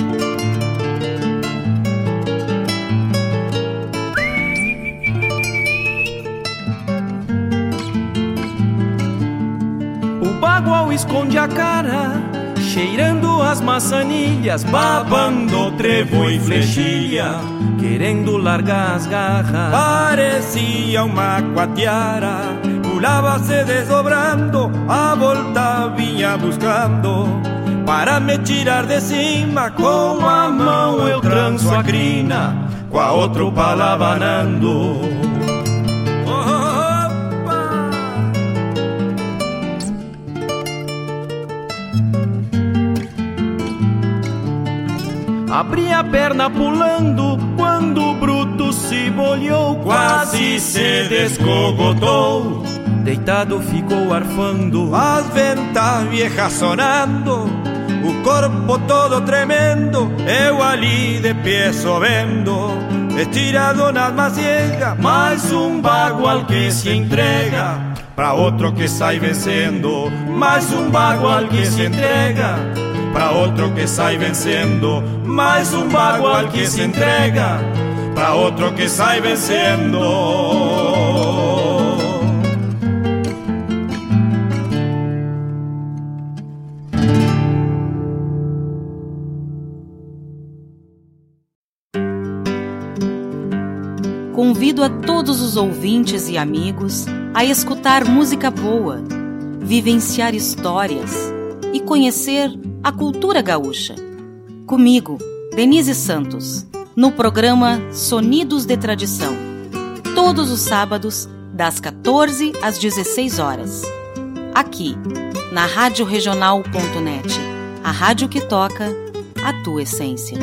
Bagual esconde a cara, cheirando as maçanilhas, babando trevo e flechilha, querendo largar as garras.
Parecia uma quatiara, pulava se desdobrando, a volta vinha buscando. Para me tirar de cima, com a mão eu tranço a crina, com a outra o
Abri a perna pulando quando o bruto se bolhou, quase se descogotou. Deitado ficou arfando,
as ventas viejas sonando, o corpo todo tremendo, eu ali de pé vendo, estirado nas maciegas, mais um bagual que se entrega para outro que sai vencendo, mais um bagual que se entrega para outro que sai vencendo, mais um bagual que se entrega para outro que sai vencendo.
Convido a todos os ouvintes e amigos a escutar música boa, vivenciar histórias e conhecer a cultura gaúcha. Comigo, Denise Santos, no programa Sonidos de Tradição. Todos os sábados, das 14 às 16 horas. Aqui, na Rádio Regional.net, a rádio que toca a tua essência.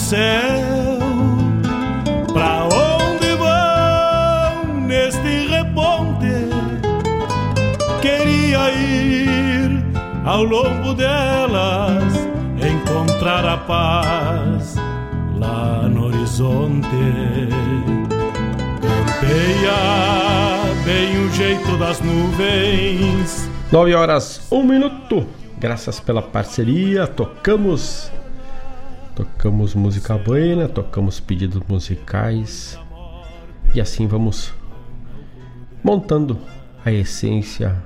Céu. Pra onde vão neste reponte? Queria ir ao longo delas, encontrar a paz lá no horizonte. Campeia bem o jeito das nuvens.
9 horas, 1 minuto. Graças pela parceria, tocamos tocamos música buena, tocamos pedidos musicais e assim vamos montando a essência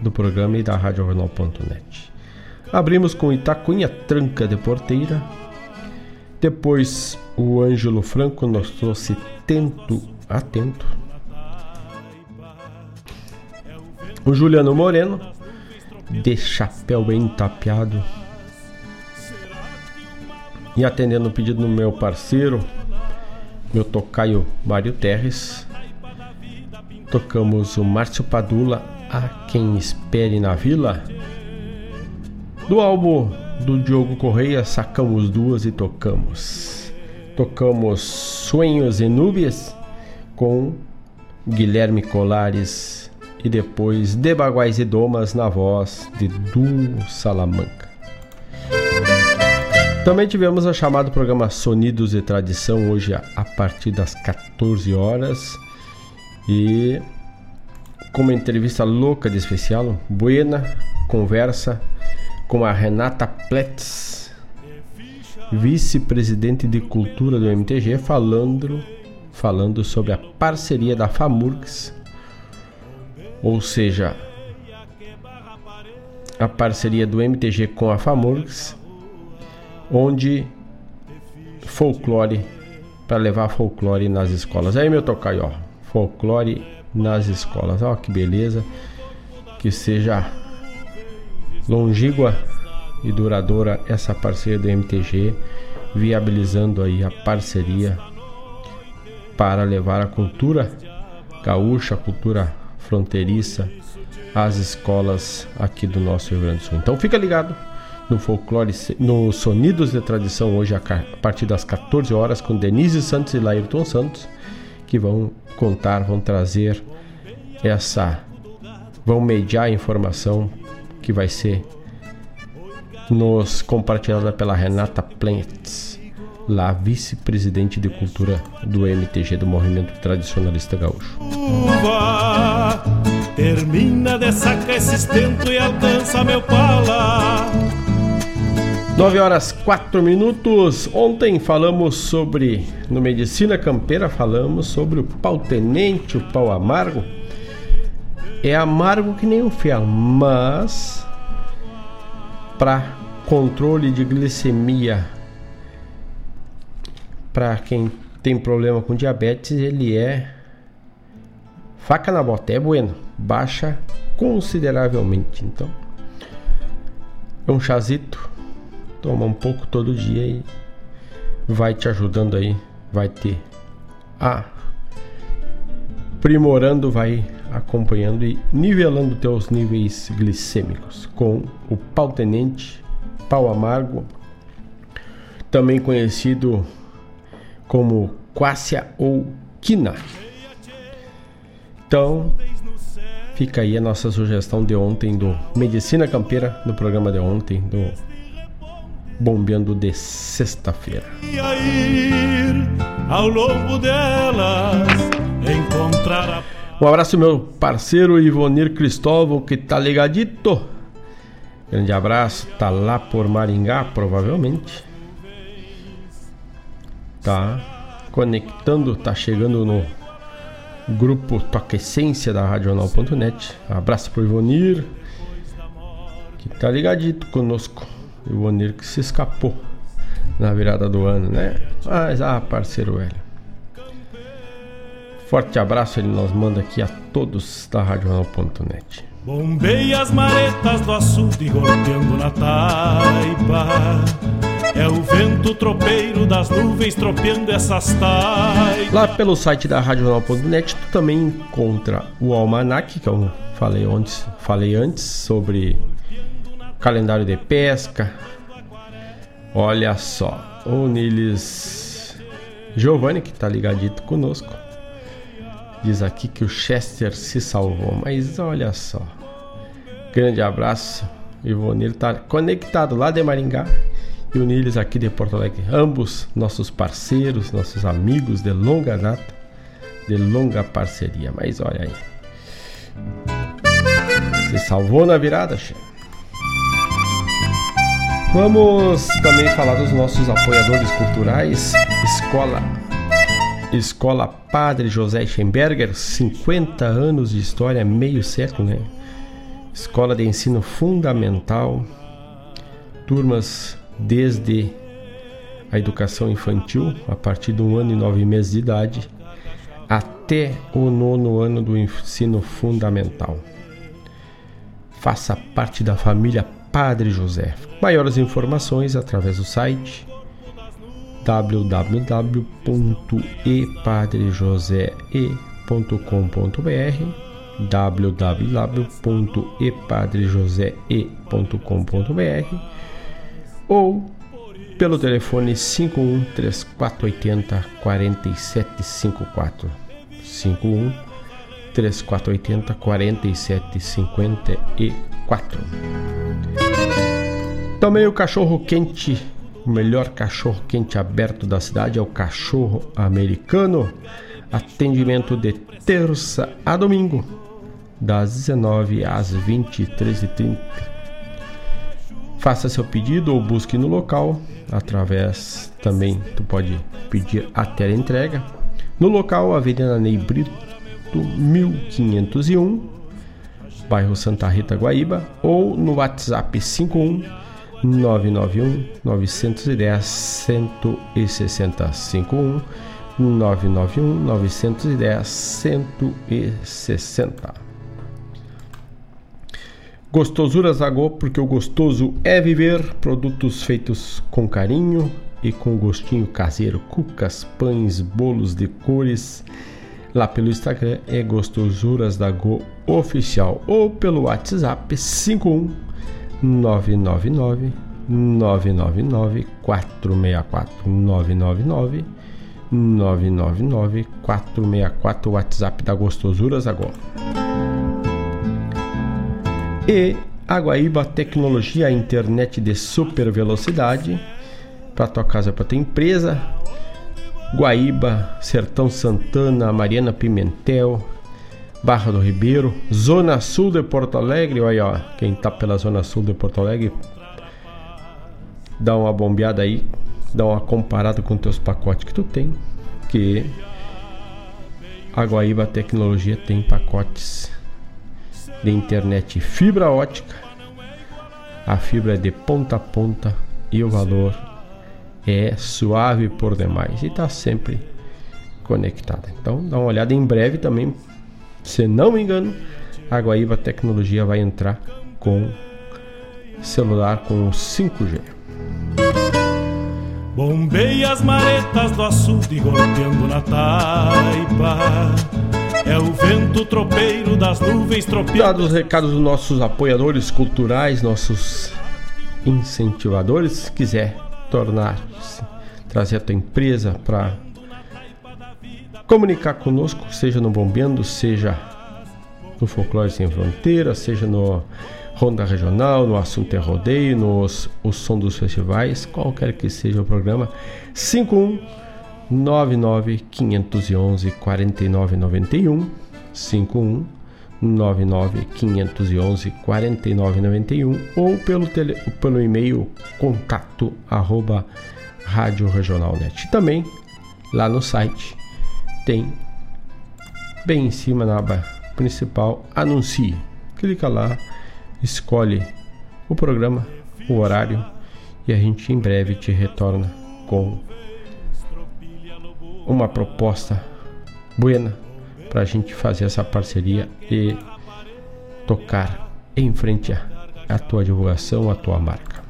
do programa e da RadioJornal.net. Abrimos com Itacunha Tranca de Porteira, depois o Ângelo Franco nos trouxe Tento Atento. O Juliano Moreno, de chapéu bem tapeado. E atendendo o pedido do meu parceiro, meu tocaio Mário Terres, tocamos o Márcio Padula, A Quem Espere na Vila. Do álbum do Diogo Correia, sacamos duas e tocamos. Tocamos Sonhos e Núbias com Guilherme Colares e depois De Baguais e Domas na voz de Du Salamanca. Também tivemos a chamado programa Sonidos e Tradição hoje a partir das 14 horas. E com uma entrevista louca de especial, buena conversa com a Renata Pletz, vice-presidente de cultura do MTG, falando falando sobre a parceria da FAMURGS. Ou seja, a parceria do MTG com a FAMURGS, onde folclore para levar folclore nas escolas. Aí meu tocaio, ó, folclore nas escolas. Ó que beleza. Que seja longínqua e duradoura essa parceria do MTG, viabilizando aí a parceria para levar a cultura gaúcha, a cultura fronteiriça às escolas aqui do nosso Rio Grande do Sul. Então fica ligado no folclore, no Sonidos de Tradição hoje a partir das 14 horas com Denise Santos e Laírton Santos que vão contar, vão trazer essa, vão mediar a informação que vai ser nos compartilhada pela Renata Plentz, lá vice-presidente de cultura do MTG do Movimento Tradicionalista Gaúcho.
Uva, termina de sacar esse estento e meu.
9 horas 4 minutos. Ontem falamos sobre, no Medicina Campeira, falamos sobre o pau tenente, o pau amargo. É amargo que nem o fel, mas para controle de glicemia para quem tem problema com diabetes, ele é faca na bota, é bueno, baixa consideravelmente. Então, é um chazito, toma um pouco todo dia e vai te ajudando aí, vai ter a aprimorando, vai acompanhando e nivelando teus níveis glicêmicos com o pau tenente, pau amargo, também conhecido como quácia ou quina. Então, fica aí a nossa sugestão de ontem do Medicina Campeira, no programa de ontem do Bombeando de sexta-feira.
Ao longo delas encontrar a
um abraço meu parceiro Ivonir Cristóvão que tá ligadito. Grande abraço, tá lá por Maringá, provavelmente. Tá conectando, tá chegando no grupo Toca Essência da Radional.net. Abraço pro Ivonir, que tá ligadito conosco. Ivonir que se escapou na virada do ano, né? Mas, ah, parceiro velho. Forte abraço ele nos manda aqui a todos da Radional.net.
Bombei as maretas do açude golpeando na taipa. É o vento tropeiro das nuvens tropeando essas taipas.
Lá pelo site da Radional.net tu também encontra o almanac que eu falei antes, falei antes sobre calendário de pesca, Olha só, o Niles Giovanni, que tá ligadito conosco, diz aqui que o Chester se salvou, mas olha só. Grande abraço, Ivonir tá conectado lá de Maringá e o Niles aqui de Porto Alegre. Ambos nossos parceiros, nossos amigos de longa data, de longa parceria. Mas olha aí. Se salvou na virada, chefe. Vamos também falar dos nossos apoiadores culturais. Escola Escola Padre José Schemberger, 50 anos de história, meio século, né? Escola de ensino fundamental, turmas desde a educação infantil, a partir de um ano e nove meses de idade, até o nono ano do ensino fundamental. Faça parte da família Padre José. Maiores informações através do site www.epadrejosee.com.br www.epadrejosee.com.br ou pelo telefone 51 3480 4754 51 3480 4754 também o cachorro quente, o melhor cachorro quente aberto da cidade é o cachorro americano. Atendimento de terça a domingo, das 19 às 23h30. Faça seu pedido ou busque no local, através também tu pode pedir até a entrega. No local, Avenida Ney Brito, 1501, bairro Santa Rita, Guaíba, ou no WhatsApp 51 991 910 160 51 991 910 160 Gostosuras Agô, porque o gostoso é viver, produtos feitos com carinho e com gostinho caseiro, cucas, pães, bolos de cores. Lá pelo Instagram é Gostosuras da Go Oficial. Ou pelo WhatsApp 51 999 999 464 999 999 464 WhatsApp da Gostosuras agora. E Aguaíba Tecnologia, internet de super velocidade para tua casa, para tua empresa. Guaíba, Sertão Santana, Mariana Pimentel, Barra do Ribeiro, Zona Sul de Porto Alegre. Olha, ó, quem tá pela Zona Sul de Porto Alegre, dá uma bombeada aí, dá uma comparada com teus pacotes que tu tem, que a Guaíba Tecnologia tem pacotes de internet fibra ótica. A fibra é de ponta a ponta e o valor é suave por demais e está sempre conectada. Então dá uma olhada em breve também se não me engano, a Guaíba Tecnologia vai entrar com celular com 5G.
Bombei as maretas do açude golpeando na taipa. É o vento tropeiro das nuvens tropeando.
Dados os recados dos nossos apoiadores culturais, nossos incentivadores, se quiser tornar-se, trazer a tua empresa para comunicar conosco, seja no Bombeando, seja no Folclore Sem Fronteiras, seja no Ronda Regional, no Assunto é Rodeio, no O Som dos Festivais, qualquer que seja o programa, 5199 511 4991 5199 511 4991 ou pelo, tele, pelo e-mail contato arroba Net. Também lá no site tem bem em cima na aba principal anuncie. Clica lá, escolhe o programa, o horário e a gente em breve te retorna com uma proposta buena para a gente fazer essa parceria e tocar em frente a, a tua divulgação, a tua marca.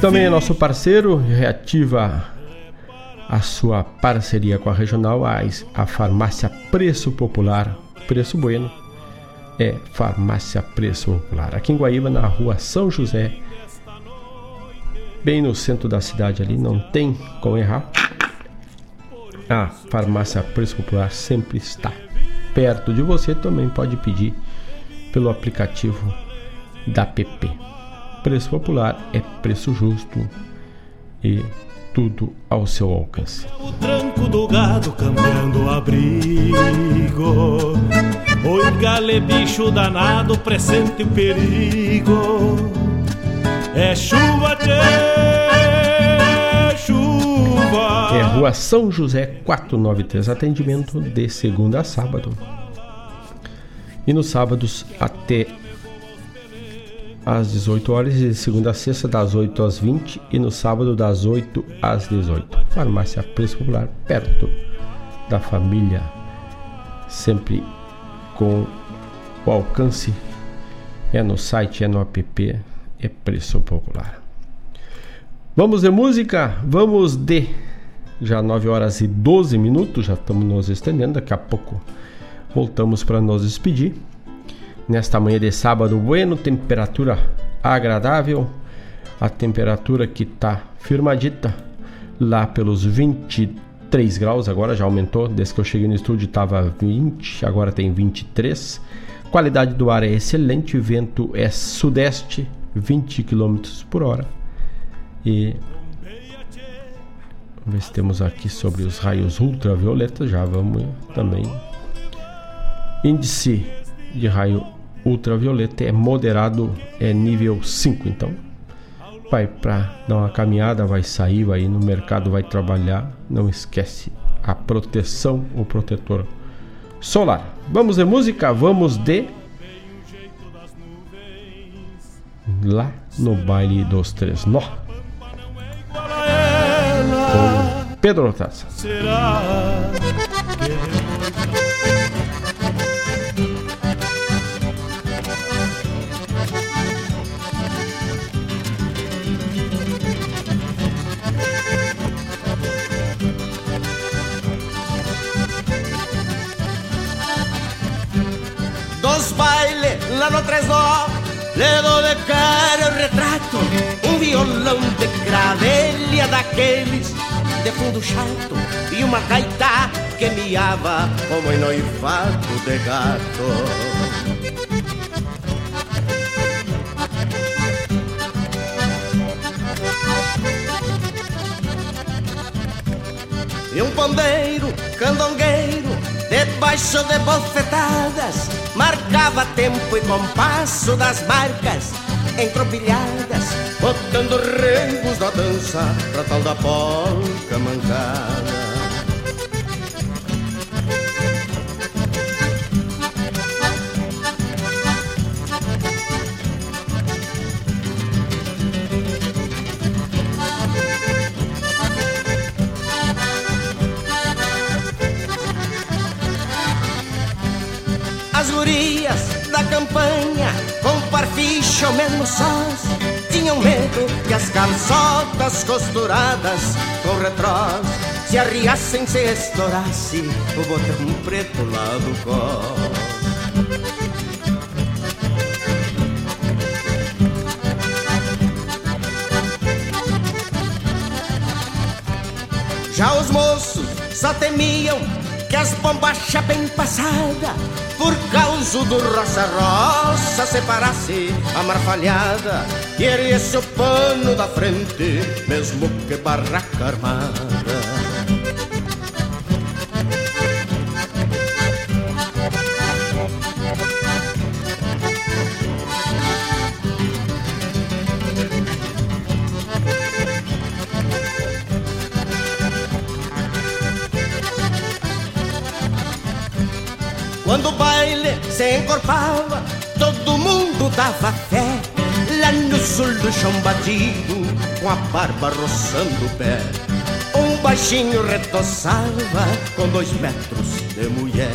Também é nosso parceiro, reativa a sua parceria com a regional, a, a farmácia Preço Popular, Preço Bueno, é Farmácia Preço Popular. Aqui em Guaíba, na rua São José, bem no centro da cidade ali, não tem como errar. A Farmácia Preço Popular sempre está perto de você. Também pode pedir pelo aplicativo da PP. Preço popular é preço justo e tudo ao seu alcance.
O tranco do gado cambiando abrigo. Oi, gale bicho danado, presente o perigo. É chuva, tchê, chuva.
É Rua São José 493, atendimento de segunda a sábado. E nos sábados até às 18 horas e de segunda a sexta das 8 às 20 e no sábado das 8 às 18. Farmácia Preço Popular, perto da família, sempre com o alcance é no site, é no app, é Preço Popular. Vamos de música? Vamos de já 9 horas e 12 minutos, já estamos nos estendendo, daqui a pouco voltamos para nos despedir nesta manhã de sábado bueno, temperatura agradável, a temperatura que está firmadita lá pelos 23 graus, agora já aumentou, desde que eu cheguei no estúdio estava 20, agora tem 23. Qualidade do ar é excelente, vento é sudeste, 20 km por hora. E vamos ver se temos aqui sobre os raios ultravioletas, já vamos também. Índice de raio ultravioleta é moderado, é nível 5. Então, vai para dar uma caminhada, vai sair, vai ir no mercado, vai trabalhar. Não esquece a proteção, o protetor solar. Vamos de música, vamos de lá no baile dos três nó. Pedro Taça. Será que
lá no Tresó le de cara o retrato Um violão de gravelha daqueles de fundo chato E uma gaita que miava como em noivado de gato. E um pandeiro candongueiro debaixo de bofetadas, marcava tempo e compasso das marcas entropilhadas, botando rengos na dança pra tal da polca mancada. Calçotas costuradas com retrós se arriassem se estourasse o botão preto lá do cós. Já os moços só temiam que as bombachas bem passadas por causa do roça-roça separasse a marfalhada e erguesse o pano da frente, mesmo que barraca armada. Quando o baile se encorpava, todo mundo dava fé. Sul do chão batido, com a barba roçando o pé. Um baixinho retoçava com dois metros de mulher.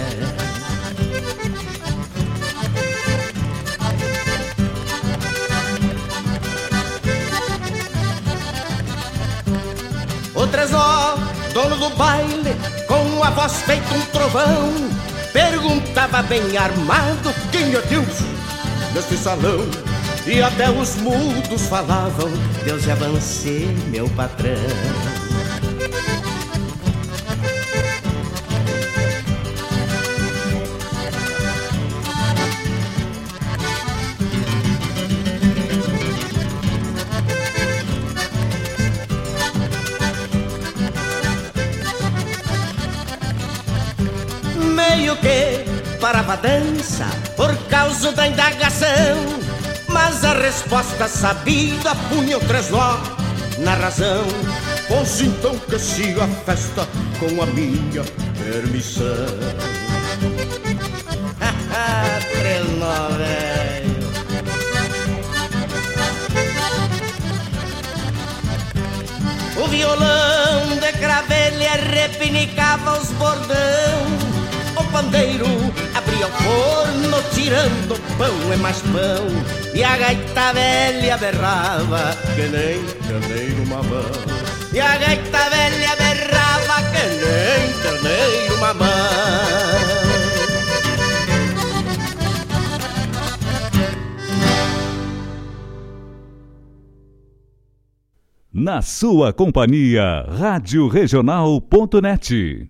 O Tresó, dono do baile, com a voz feita um trovão perguntava bem armado quem é Deus neste salão. E até os mudos falavam, Deus é você, meu patrão. Meio que parava a dança por causa da indagação mas a resposta sabida punha o três nó na razão. Pois então que siga a festa com a minha permissão. três nó, velho. O violão de cravelha repinicava os bordão o pandeiro abria o forno tirando pão e mais pão. E a gaita velha berrava que nem terneiro mamão E a gaita velha berrava que nem terneiro mamão
Na sua companhia, Rádio Regional.net.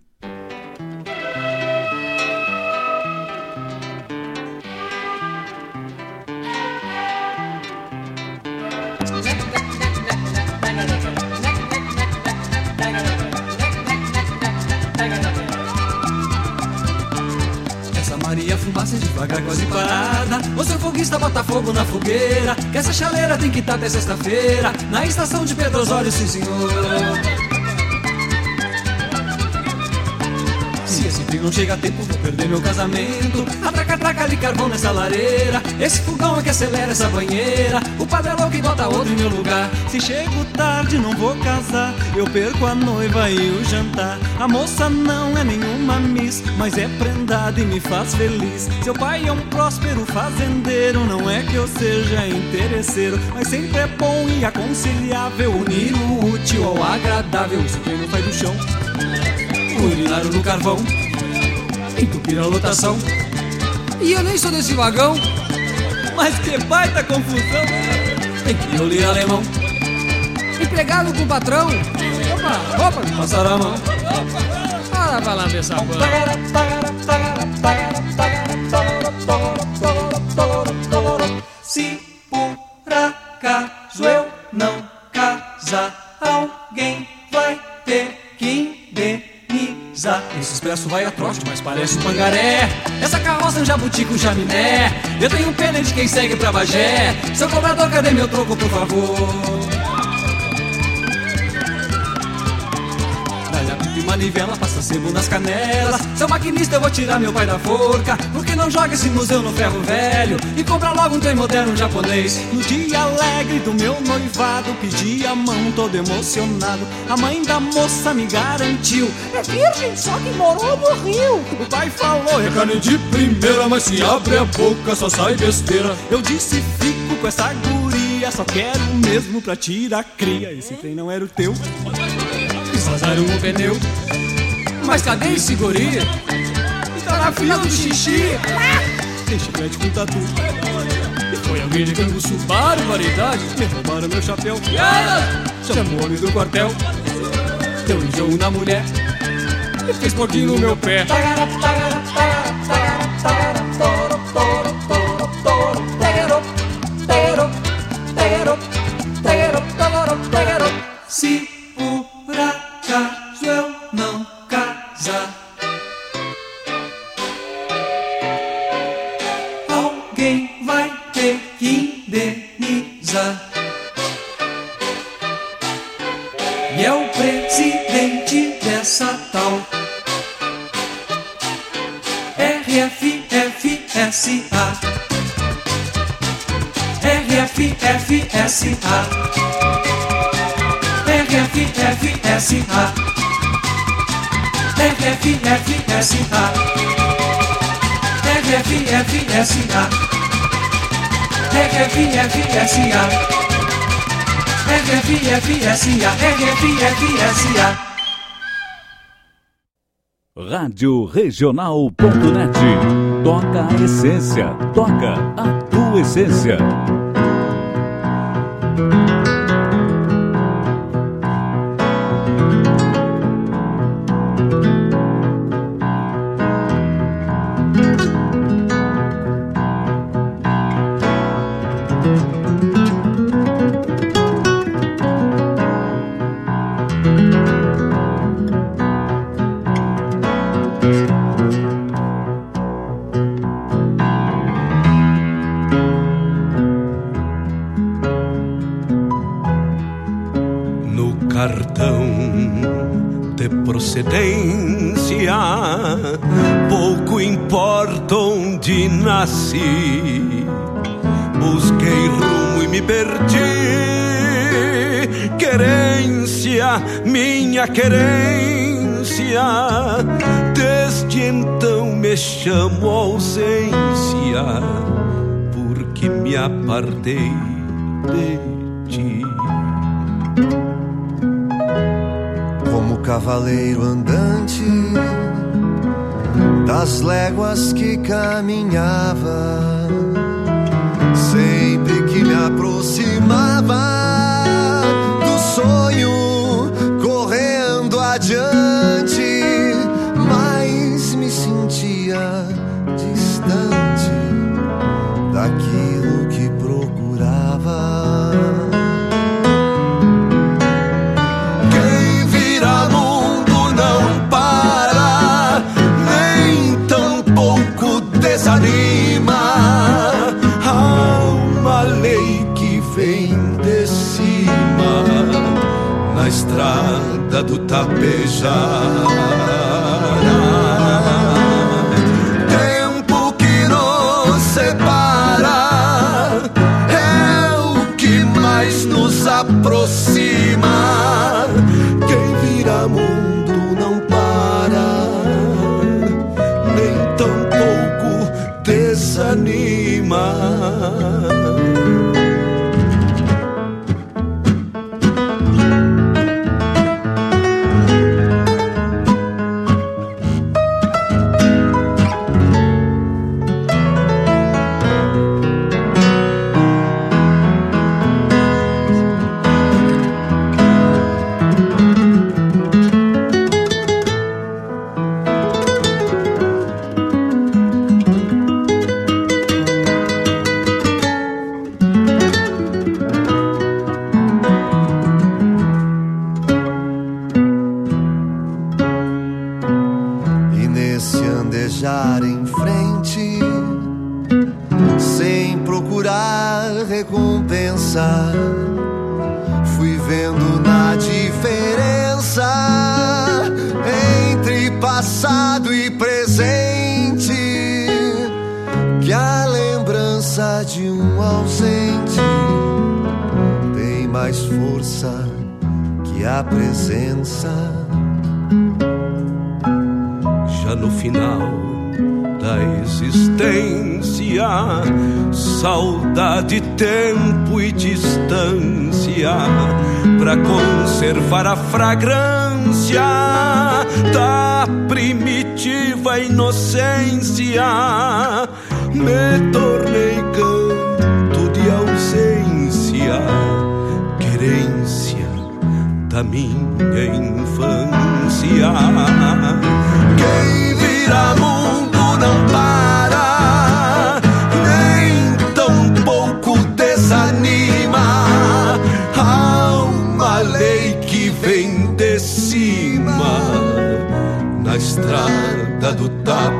estar até sexta-feira. Na estação de Pedro Osório, sim senhor. Se não chega tempo, vou perder meu casamento. Atraca, traca ali carvão nessa lareira. Esse fogão é que acelera essa banheira. O padre é louco e bota outro em meu lugar.
Se chego tarde, não vou casar. Eu perco a noiva e o jantar. A moça não é nenhuma miss, mas é prendada e me faz feliz. Seu pai é um próspero fazendeiro. Não é que eu seja interesseiro, mas sempre é bom e aconselhável unir o útil ao agradável. Isso que não sai do chão urinário no carvão, entupir a lotação.
E eu nem sou desse vagão.
Mas que baita confusão!
Tem que ler alemão. Empregado com o patrão. Opa, opa,
passar a mão.
Para ver essa
Se por acaso eu não casar,
Esse expresso vai a mas parece um pangaré. Essa carroça é um jabuti com chaminé. Eu tenho pena de quem segue pra Bagé. Seu cobrador, cadê meu troco, por favor? Manivela, passa sebo nas canelas. Seu maquinista, eu vou tirar meu pai da forca. Porque não joga esse museu no ferro velho e compra logo um trem moderno japonês.
No dia alegre do meu noivado, pedi a mão todo emocionado. A mãe da moça me garantiu:
É virgem, só que morou no Rio.
O pai falou:
É carne de primeira, mas se abre a boca só sai besteira.
Eu disse: Fico com essa guria, só quero mesmo pra tirar cria. Esse trem não era o teu
vazaram o pneu. Mas cadê esse guri?
Tá na fila do xixi. Tem chiclete com tatu.
Foi alguém de canguçu, barbaridade.
Me roubaram meu chapéu.
Chamou o homem do quartel. Deu enjoo na mulher. E fez pouquinho no meu pé.
Se R F F S R R F F S R R F F S R R F F S RFFSA R F F S RFFSA
Rádio Regional.net Toca a essência, toca a tua essência.
gostei de ti.
Como cavaleiro andante das léguas que caminhava, sempre que me aproximava do sonho correndo adiante. na estrada do Tapejara. fragrantes estrada do
tapa.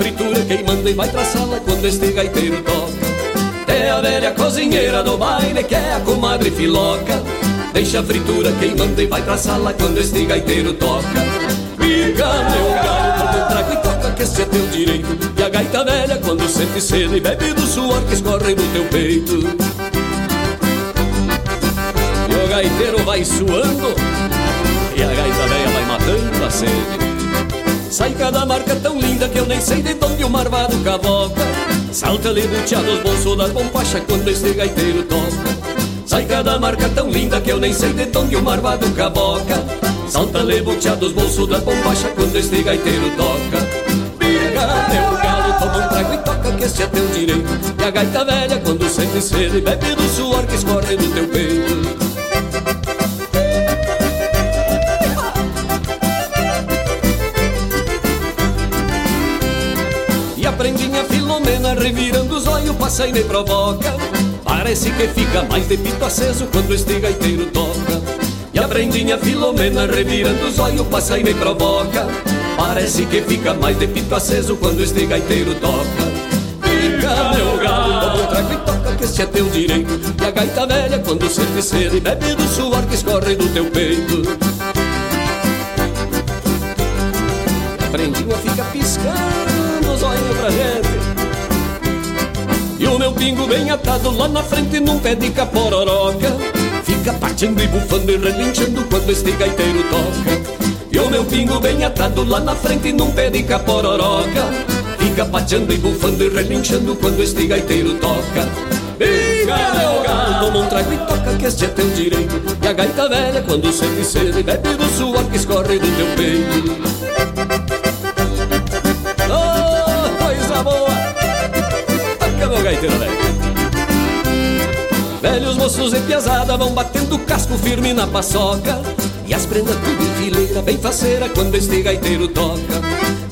Fritura queimando e vai pra sala quando este gaiteiro toca. É a velha cozinheira do baile que é a comadre filoca. Deixa a fritura queimando e vai pra sala quando este gaiteiro toca. Fica meu galo, toma um trago e toca que esse é teu direito. E a gaita velha quando sente sede e bebe do suor que escorre do teu peito. E o gaiteiro vai suando E a gaita velha vai matando a sede Sai cada marca tão linda que eu nem sei de onde o marvado cavoca Salta-lhe buteado os bolsos das bombachas quando este gaiteiro toca. Sai cada marca tão linda que eu nem sei de onde o marvado cavoca Salta-lhe buteado os bolsos das bombachas quando este gaiteiro toca. Pega meu galo, toma um trago e toca que este é teu direito. E a gaita velha quando sente sede bebe do suor que escorre do teu peito passa e me provoca. Parece que fica mais de pito aceso quando este gaiteiro toca. E a prendinha Filomena revirando os olhos passa e me provoca. Parece que fica mais de pito aceso quando este gaiteiro toca. Fica meu galo, toca que este é teu direito. E a gaita velha quando sente sede bebe do suor que escorre do teu peito pingo bem atado lá na frente num pé de capororoca Fica partindo e bufando e relinchando quando este gaiteiro toca. E o meu pingo bem atado lá na frente num pé de capororoca Fica pateando e bufando e relinchando quando este gaiteiro toca. Liga, meu galo, toma um trago e toca que este é teu direito. E a gaita velha quando sente sede bebe do suor que escorre do teu peito moços e piazada vão batendo casco firme na paçoca. E as prendas tudo em fileira, bem faceira quando este gaiteiro toca.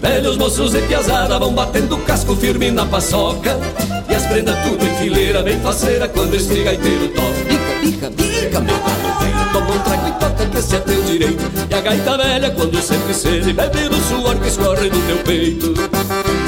Velhos moços e piazada vão batendo casco firme na paçoca. E as prendas tudo em fileira, bem faceira quando este gaiteiro toca. Pica, pica, pica, meu velho Toma um trago e toca que esse é teu direito. E a gaita velha quando sempre sede Bebe do suor que escorre do teu peito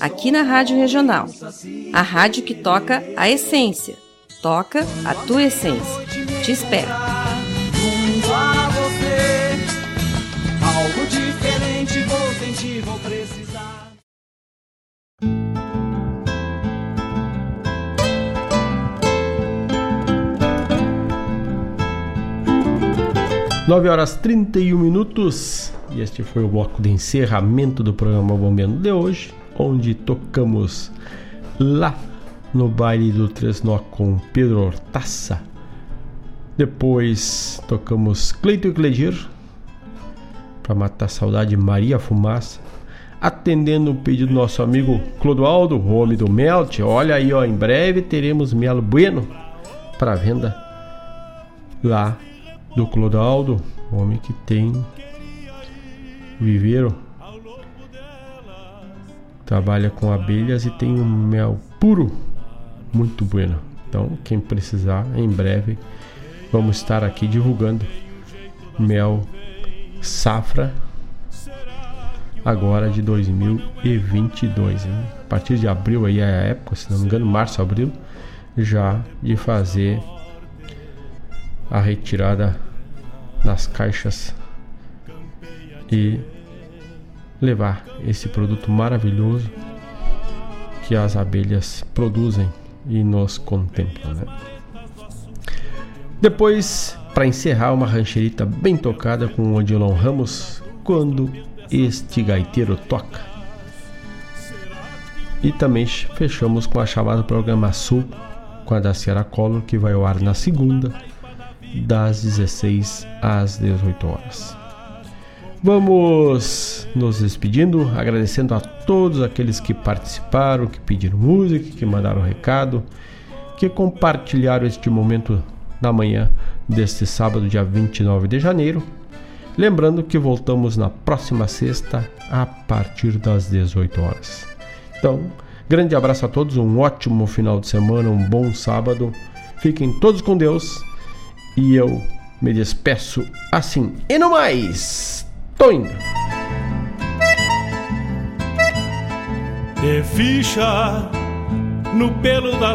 aqui na Rádio Regional. A rádio que toca a essência. Toca a tua essência. Te espero. Junto a você, algo diferente vou sentir, vou precisar.
9 horas 31 minutos e este foi o bloco de encerramento do programa Bombeando de hoje, onde tocamos lá no baile do Tresnó com Pedro Hortaça. Depois tocamos Cleito e Cledir para matar a saudade Maria Fumaça, atendendo o pedido do nosso amigo Clodoaldo, homem do Melt. Olha aí, ó, em breve teremos Melo Bueno para venda lá do Clodoaldo, homem que tem viveiro, trabalha com abelhas e tem um mel puro muito bueno. Então, quem precisar, em breve vamos estar aqui divulgando mel safra agora de 2022. Hein? A partir de abril aí é a época, se não me engano, março, abril, já de fazer a retirada das caixas e levar esse produto maravilhoso que as abelhas produzem e nos contemplam. Né? Depois, para encerrar, uma rancherita bem tocada com o Odilon Ramos, quando este gaiteiro toca. E também fechamos com a chamada Programa Sul com a da Sierra Collor, que vai ao ar na segunda, das 16 às 18 horas. Vamos nos despedindo, agradecendo a todos aqueles que participaram, que pediram música, que mandaram recado, que compartilharam este momento da manhã deste sábado, dia 29 de janeiro. Lembrando que voltamos na próxima sexta a partir das 18 horas. Então, grande abraço a todos, um ótimo final de semana, um bom sábado. Fiquem todos com Deus e eu me despeço assim. E no mais, tô indo.
De ficha no pelo das